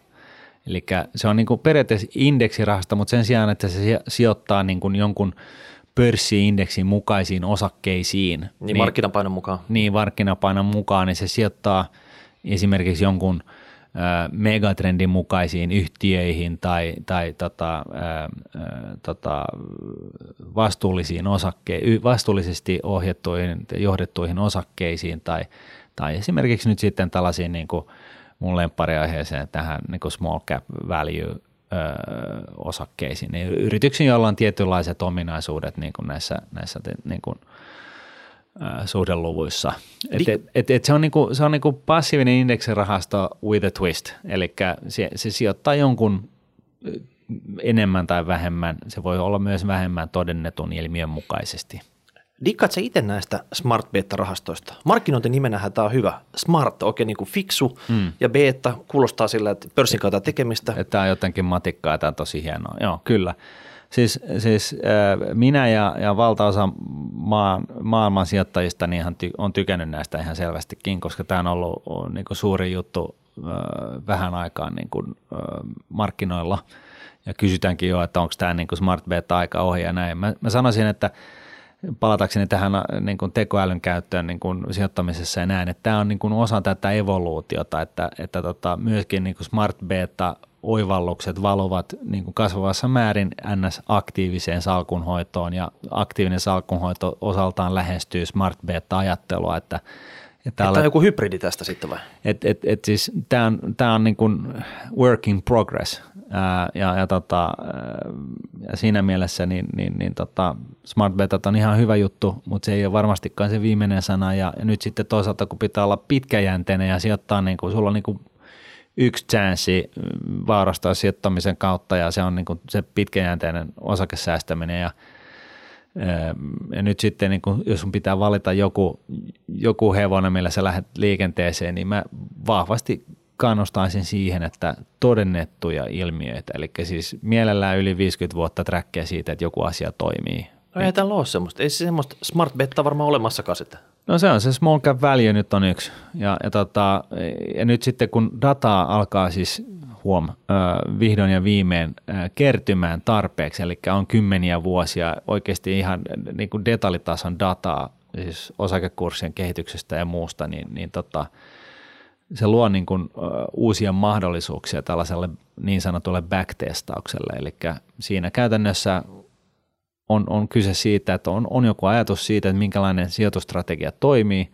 Eli se on niin kuin periaatteessa indeksirahasta, mutta sen sijaan, että se sijoittaa niin kuin jonkun pörssiindeksin mukaisiin osakkeisiin. Niin, niin markkinapainon mukaan. Niin, markkinapainon mukaan, niin se sijoittaa esimerkiksi jonkun megatrendin mukaisiin yhtiöihin tai, tai tota, ää, tota, vastuullisiin osakke- vastuullisesti ohjattuihin, johdettuihin osakkeisiin tai, tai esimerkiksi nyt sitten tällaisiin niin kuin mun lemppariaiheeseen tähän niin kuin small cap value osakkeisiin, niin yrityksiin, joilla on tietynlaiset ominaisuudet niin kuin näissä, näissä niin kuin, suhdeluvuissa. Et, et, et, et se on, niinku, se on niinku passiivinen indeksirahasto with a twist, eli se, se sijoittaa jonkun enemmän tai vähemmän, se voi olla myös vähemmän todennetun ilmiön mukaisesti. Dikkaat sä itse näistä smart beta-rahastoista? Markkinointinimenähän tämä on hyvä. Smart, oikein niin kuin fiksu, mm. ja beta kuulostaa sillä, että pörssin kautta tekemistä. Tämä on jotenkin matikkaa, tämä on tosi hienoa. Joo, kyllä. Siis, siis äh, minä ja, ja valtaosa maan, maailman sijoittajista niin ty, on tykännyt näistä ihan selvästikin, koska tämä on ollut on, niin kuin suuri juttu äh, vähän aikaan niin kuin, äh, markkinoilla. Ja kysytäänkin jo, että onko tämä niin kuin smart beta aika ohi ja näin. Mä, mä sanoisin, että palatakseni tähän niin kuin tekoälyn käyttöön niin kuin sijoittamisessa ja näin, että tämä on niin kuin osa tätä evoluutiota, että, että tota, myöskin niin kuin smart beta oivallukset valuvat niin kuin kasvavassa määrin NS-aktiiviseen salkunhoitoon ja aktiivinen salkunhoito osaltaan lähestyy smart beta-ajattelua, että että tämä on joku hybridi tästä sitten vai? Et, et, et siis tämä on, tää on niin kuin work in progress ää, ja, ja, tota, ja siinä mielessä niin, niin, niin tota, smart betat on ihan hyvä juttu, mutta se ei ole varmastikaan se viimeinen sana ja, ja nyt sitten toisaalta kun pitää olla pitkäjänteinen ja sijoittaa niin kuin, sulla on niin kuin yksi chanssi vaurastaa sijoittamisen kautta ja se on niin kuin se pitkäjänteinen osakesäästäminen ja ja nyt sitten, niin kun, jos sun pitää valita joku, joku hevonen, millä sä lähdet liikenteeseen, niin mä vahvasti kannustaisin siihen, että todennettuja ilmiöitä, eli siis mielellään yli 50 vuotta träkkeä siitä, että joku asia toimii. No ei täällä ole semmoista. Ei se semmoista smart betta varmaan olemassakaan sitten. No se on se small cap value nyt on yksi. Ja, ja, tota, ja nyt sitten kun dataa alkaa siis huom, vihdoin ja viimein kertymään tarpeeksi, eli on kymmeniä vuosia oikeasti ihan niin kuin detaljitason dataa, siis osakekurssien kehityksestä ja muusta, niin, niin tota, se luo niin kuin, uusia mahdollisuuksia tällaiselle niin sanotulle backtestaukselle, eli siinä käytännössä on, on kyse siitä, että on, on joku ajatus siitä, että minkälainen sijoitustrategia toimii,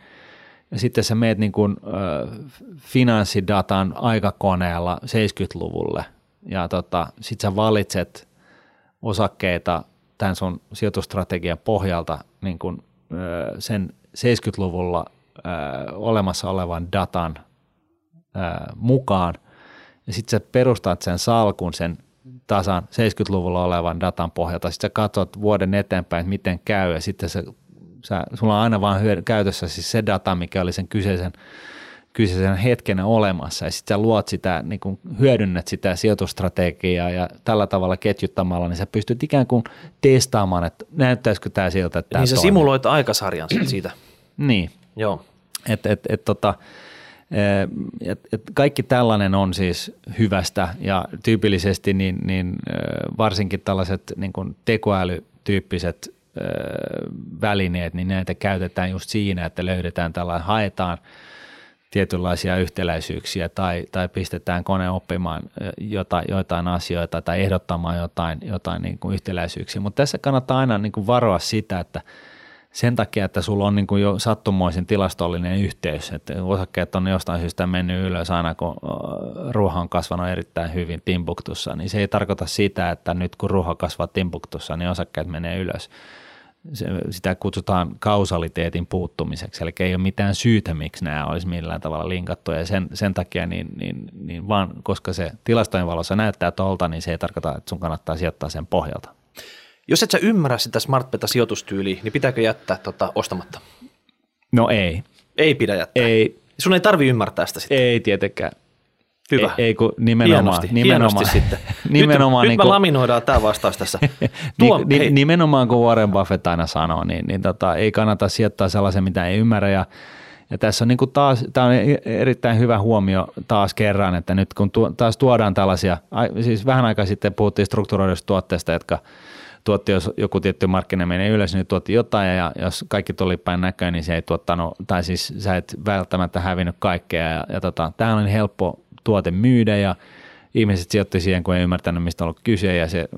sitten sä meet niin kuin, äh, finanssidatan aikakoneella 70-luvulle ja tota, sitten sä valitset osakkeita tämän sun sijoitustrategian pohjalta niin kuin, äh, sen 70-luvulla äh, olemassa olevan datan äh, mukaan ja sitten sä perustat sen salkun sen tasan 70-luvulla olevan datan pohjalta. Sitten sä katsot vuoden eteenpäin, että miten käy ja sitten sä sä, sulla on aina vaan hyödy, käytössä siis se data, mikä oli sen kyseisen, kyseisen hetken olemassa ja sitten sä luot sitä, niin kun hyödynnät sitä sijoitustrategiaa ja tällä tavalla ketjuttamalla, niin sä pystyt ikään kuin testaamaan, että näyttäisikö tämä siltä, että tämä Niin sä toimii. simuloit aikasarjan siitä. [clears throat] Niin, Joo. et, et, et, tota, et, et kaikki tällainen on siis hyvästä ja tyypillisesti niin, niin varsinkin tällaiset niin kuin tekoälytyyppiset välineet, niin näitä käytetään just siinä, että löydetään tällainen, haetaan tietynlaisia yhtäläisyyksiä tai, tai pistetään kone oppimaan jotain, jotain asioita tai ehdottamaan jotain, jotain niin kuin yhtäläisyyksiä. Mutta tässä kannattaa aina niin kuin varoa sitä, että sen takia, että sulla on niin kuin jo sattumoisin tilastollinen yhteys, että osakkeet on jostain syystä mennyt ylös aina, kun ruoha on kasvanut erittäin hyvin Timbuktussa, niin se ei tarkoita sitä, että nyt kun ruoha kasvaa Timbuktussa, niin osakkeet menee ylös. Se, sitä kutsutaan kausaliteetin puuttumiseksi, eli ei ole mitään syytä, miksi nämä olisi millään tavalla linkattu, ja sen, sen takia, niin, niin, niin vaan koska se tilastojen valossa näyttää tolta, niin se ei tarkoita, että sun kannattaa sijoittaa sen pohjalta. Jos et sä ymmärrä sitä SmartBeta-sijoitustyyliä, niin pitääkö jättää tota ostamatta? No ei. Ei pidä jättää. Ei. Sun ei tarvi ymmärtää sitä sitten. Ei tietenkään. Hyvä. Ei, ei kun nimenomaan. Hienosti, nimenomaan, hienosti [laughs] sitten. nimenomaan nyt, niin nyt kuin, me laminoidaan tämä vastaus tässä. [laughs] Tuo, ni, hei, nimenomaan kun Warren Buffett aina sanoo, niin, niin tota, ei kannata sijoittaa sellaisen, mitä ei ymmärrä. Ja, ja tässä on niin kuin taas, tämä on erittäin hyvä huomio taas kerran, että nyt kun tu, taas tuodaan tällaisia, siis vähän aikaa sitten puhuttiin strukturoidusta tuotteista, jotka tuotti, jos joku tietty markkina menee ylös, niin tuotti jotain ja jos kaikki tuli päin näköön, niin se ei tuottanut, tai siis sä et välttämättä hävinnyt kaikkea ja, ja tota, tämä on helppo tuote myydä ja ihmiset sijoitti siihen, kun ei ymmärtänyt, mistä on ollut kyse ja se,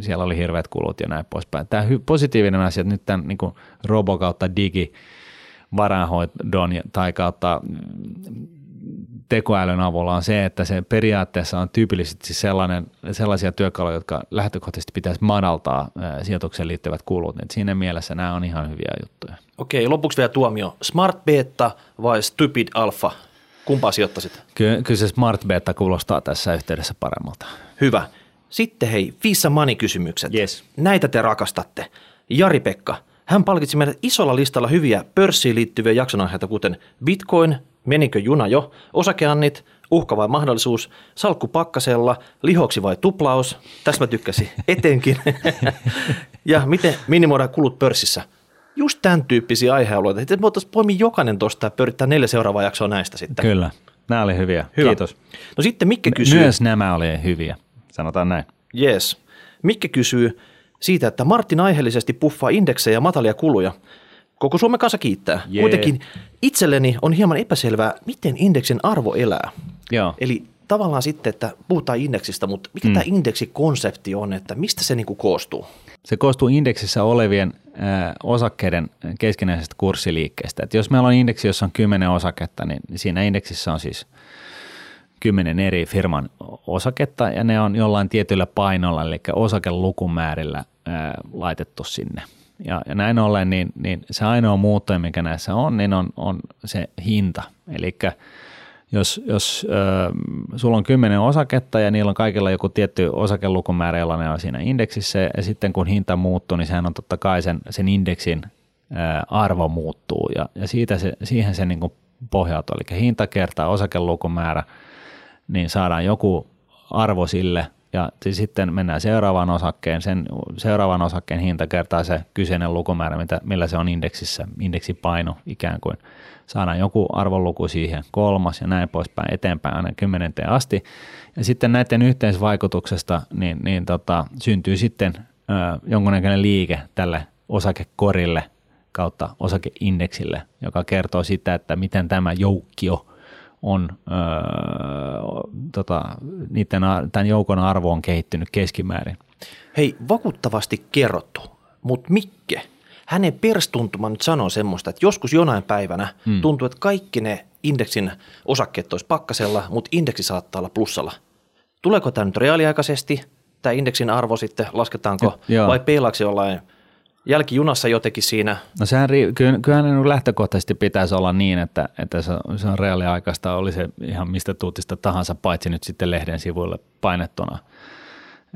siellä oli hirveät kulut ja näin poispäin. Tämä positiivinen asia, että nyt tämän niin robo kautta digi varainhoidon tai kautta tekoälyn avulla on se, että se periaatteessa on tyypillisesti sellainen, sellaisia työkaluja, jotka lähtökohtaisesti pitäisi madaltaa sijoitukseen liittyvät kulut. Et siinä mielessä nämä on ihan hyviä juttuja. Okei, lopuksi vielä tuomio. Smart Beta vai Stupid Alpha? Kumpaa sijoittaisit? Ky- kyllä se Smart Beta kuulostaa tässä yhteydessä paremmalta. Hyvä. Sitten hei, Fissa Money-kysymykset. Yes. Näitä te rakastatte. Jari-Pekka, hän palkitsi meidät isolla listalla hyviä pörssiin liittyviä jaksonaiheita, kuten Bitcoin, menikö juna jo, osakeannit, uhka vai mahdollisuus, salkku pakkasella, lihoksi vai tuplaus, tässä mä tykkäsin etenkin, [laughs] ja miten minimoida kulut pörssissä. Just tämän tyyppisiä aihealueita, että voitaisiin poimia jokainen tuosta ja pyörittää neljä seuraavaa jaksoa näistä sitten. Kyllä, nämä oli hyviä. Hyvä. Kiitos. No sitten Mikke kysyy. Myös nämä oli hyviä, sanotaan näin. Yes. Mikke kysyy siitä, että Martin aiheellisesti puffaa indeksejä ja matalia kuluja. Koko Suomen kanssa kiittää. Jee. Kuitenkin itselleni on hieman epäselvää, miten indeksin arvo elää. Joo. Eli tavallaan sitten, että puhutaan indeksistä, mutta mikä mm. tämä indeksikonsepti on, että mistä se niinku koostuu? Se koostuu indeksissä olevien osakkeiden keskinäisestä kurssiliikkeestä. Et jos meillä on indeksi, jossa on kymmenen osaketta, niin siinä indeksissä on siis kymmenen eri firman osaketta ja ne on jollain tietyllä painolla, eli osakelukumäärillä laitettu sinne. Ja, ja näin ollen, niin, niin se ainoa muuttuja, mikä näissä on, niin on, on se hinta. Eli jos, jos äh, sulla on kymmenen osaketta ja niillä on kaikilla joku tietty osakelukumäärä, jolla ne on siinä indeksissä, ja sitten kun hinta muuttuu, niin sehän on totta kai sen, sen indeksin äh, arvo muuttuu, ja, ja siitä se, siihen se niin pohjautuu. Eli hinta kertaa osakelukumäärä, niin saadaan joku arvo sille, ja sitten mennään seuraavaan osakkeen, sen seuraavan osakkeen hinta kertaa se kyseinen lukumäärä, mitä, millä se on indeksissä, indeksipaino ikään kuin. Saadaan joku arvoluku siihen, kolmas ja näin poispäin eteenpäin aina kymmenenteen asti. Ja sitten näiden yhteisvaikutuksesta niin, niin tota, syntyy sitten ö, jonkunnäköinen liike tälle osakekorille kautta osakeindeksille, joka kertoo sitä, että miten tämä joukkio on, öö, tota, niiden, tämän joukon arvo on kehittynyt keskimäärin. Hei, vakuuttavasti kerrottu, mutta Mikke, hänen perstuntuma nyt sanoo semmoista, että joskus jonain päivänä hmm. tuntuu, että kaikki ne indeksin osakkeet olisi pakkasella, mutta indeksi saattaa olla plussalla. Tuleeko tämä nyt reaaliaikaisesti, tämä indeksin arvo sitten, lasketaanko, Joo. vai peilaako se jollain jälkijunassa jotenkin siinä? No sehän, kyllähän ne lähtökohtaisesti pitäisi olla niin, että, että se, se on reaaliaikaista, oli se ihan mistä tuutista tahansa, paitsi nyt sitten lehden sivuille painettuna.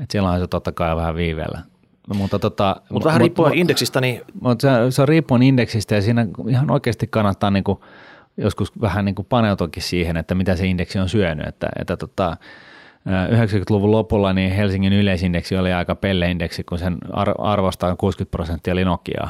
Et siellä on se totta kai vähän viiveellä. No, mutta tota, Mutta vähän riippuen indeksistä, niin Mutta se, se on riippuen indeksistä ja siinä ihan oikeasti kannattaa niinku joskus vähän niinku paneutuakin siihen, että mitä se indeksi on syönyt. Että, että tota, 90-luvun lopulla niin Helsingin yleisindeksi oli aika pelleindeksi, kun sen ar- arvosta 60 prosenttia oli Nokiaa.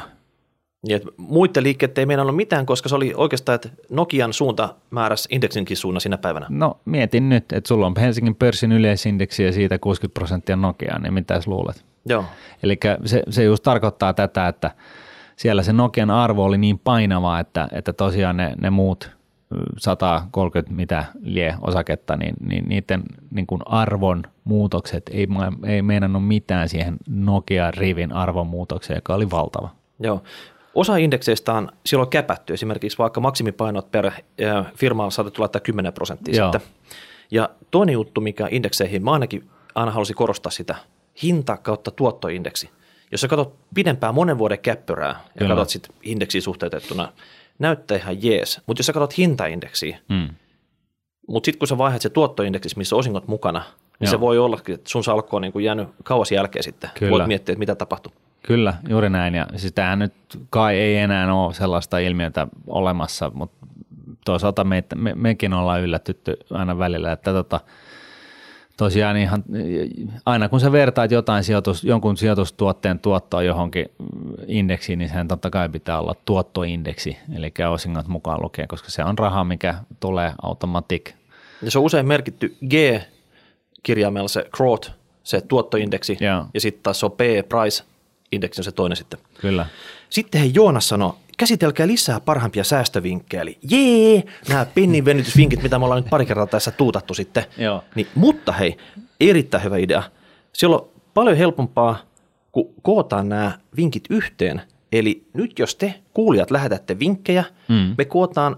Niin, muiden liikkeet ei meinannut mitään, koska se oli oikeastaan, että Nokian suunta määräsi indeksinkin suunnan sinä päivänä. No mietin nyt, että sulla on Helsingin pörssin yleisindeksi ja siitä 60 prosenttia Nokiaa, niin mitä luulet? Joo. Eli se, se just tarkoittaa tätä, että siellä se Nokian arvo oli niin painava, että, että tosiaan ne, ne muut 130 mitä lie osaketta, niin, niin niiden niin kuin arvon muutokset ei, ei meinannut mitään siihen Nokia-rivin arvon muutokseen, joka oli valtava. Joo. Osa indekseistä on silloin käpätty, esimerkiksi vaikka maksimipainot per firma on saatettu laittaa 10 prosenttia Joo. sitten. Ja toinen juttu, mikä indekseihin, mä ainakin aina halusin korostaa sitä, hinta kautta tuottoindeksi. Jos sä katsot pidempää monen vuoden käppyrää ja Kyllä. katsot sitten indeksiin suhteutettuna, näyttää ihan jees. Mutta jos sä katsot hintaindeksiä, mm. mutta sitten kun sä vaihdat se tuottoindeksi, missä on osingot mukana, niin Joo. se voi olla, että sun salkko on niin kuin jäänyt kauas jälkeen sitten. Kyllä. Voit miettiä, että mitä tapahtuu. Kyllä, juuri näin. Ja siis tämähän nyt kai ei enää ole sellaista ilmiötä olemassa, mutta toisaalta me, me, mekin ollaan yllätytty aina välillä, että tota, tosiaan ihan, aina kun sä vertaat jotain sijoitus, jonkun sijoitustuotteen tuottoa johonkin indeksiin, niin sehän totta kai pitää olla tuottoindeksi, eli osingot mukaan lukee, koska se on raha, mikä tulee automatic. Ja se on usein merkitty G-kirjaimella se growth, se tuottoindeksi, ja, ja sitten taas se on P, price indeksi on se toinen sitten. Kyllä. Sitten hei Joonas sanoi, käsitelkää lisää parhaimpia säästövinkkejä, eli jee, nämä pinnin venytysvinkit, mitä me ollaan nyt pari kertaa tässä tuutattu sitten. Joo. Niin, mutta hei, erittäin hyvä idea. Siellä on paljon helpompaa, kun kootaan nämä vinkit yhteen. Eli nyt jos te kuulijat lähetätte vinkkejä, mm. me kootaan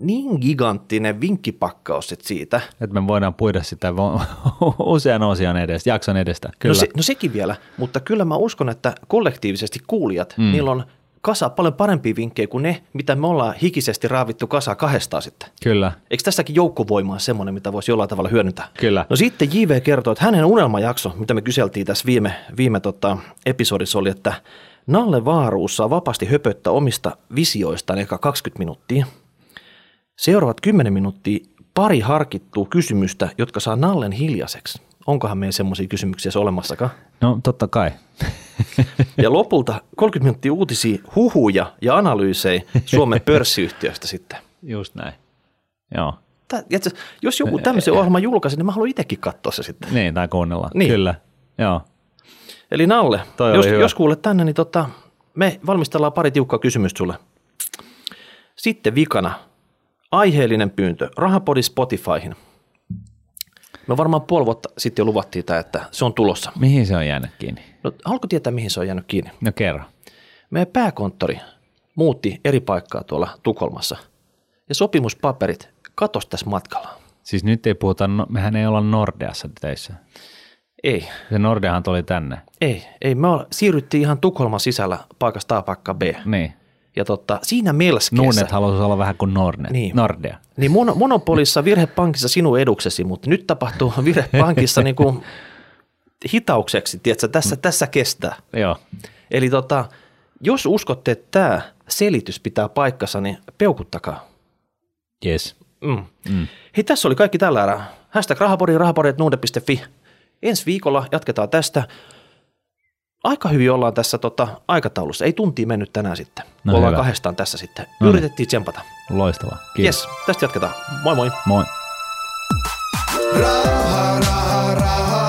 niin giganttinen vinkkipakkaus sit siitä. Että me voidaan puida sitä [laughs] usean osion edestä, jakson edestä. Kyllä. No, se, no sekin vielä, mutta kyllä mä uskon, että kollektiivisesti kuulijat, mm. niillä on kasa paljon parempia vinkkejä kuin ne, mitä me ollaan hikisesti raavittu kasa kahdestaan sitten. Kyllä. Eikö tässäkin joukkovoima ole semmoinen, mitä voisi jollain tavalla hyödyntää? Kyllä. No sitten JV kertoo, että hänen unelmajakso, mitä me kyseltiin tässä viime, viime tota, episodissa oli, että Nalle Vaaruus saa vapaasti höpöttää omista visioistaan eka 20 minuuttia. Seuraavat 10 minuuttia pari harkittua kysymystä, jotka saa Nallen hiljaiseksi. Onkohan meillä semmoisia kysymyksiä olemassakaan? No totta kai. [laughs] ja lopulta 30 minuuttia uutisia, huhuja ja analyysejä Suomen pörssiyhtiöstä sitten. Just näin. Joo. Tää, jos joku tämmöisen ohjelman julkaisi, niin mä haluan itsekin katsoa se sitten. Niin, tai kuunnella. Niin. Kyllä. Joo. Eli Nalle, jos, jos kuulet tänne, niin tota, me valmistellaan pari tiukkaa kysymystä sulle. Sitten vikana, aiheellinen pyyntö, Rahapodi Spotifyhin – me varmaan puoli vuotta sitten jo luvattiin tämä, että se on tulossa. Mihin se on jäänyt kiinni? No, haluatko tietää, mihin se on jäänyt kiinni? No kerro. Meidän pääkonttori muutti eri paikkaa tuolla Tukholmassa ja sopimuspaperit katosi tässä matkalla. Siis nyt ei puhuta, no, mehän ei olla Nordeassa töissä. Ei. Se Nordeahan tuli tänne. Ei, ei. Me siirryttiin ihan Tukholman sisällä paikasta A paikka B. Niin. Ja tota, siinä melskeessä... Nuunet haluaisi olla vähän kuin Nordne, niin. Nordea. Niin mon- monopolissa virhepankissa sinun eduksesi, mutta nyt tapahtuu [laughs] virhepankissa niin kuin hitaukseksi, tiedätkö, tässä, tässä kestää. Joo. Eli tota, jos uskotte, että tämä selitys pitää paikkansa, niin peukuttakaa. Yes. Mm. Mm. Hei, tässä oli kaikki tällä erää. Hashtag rahapori, rahapori.nuude.fi. Ensi viikolla jatketaan tästä aika hyvin ollaan tässä tota, aikataulussa. Ei tunti mennyt tänään sitten. No ollaan hyvä. kahdestaan tässä sitten. No niin. Yritettiin tsempata. Loistavaa. Kiitos. Yes, tästä jatketaan. Moi moi. Moi. Raha, raha.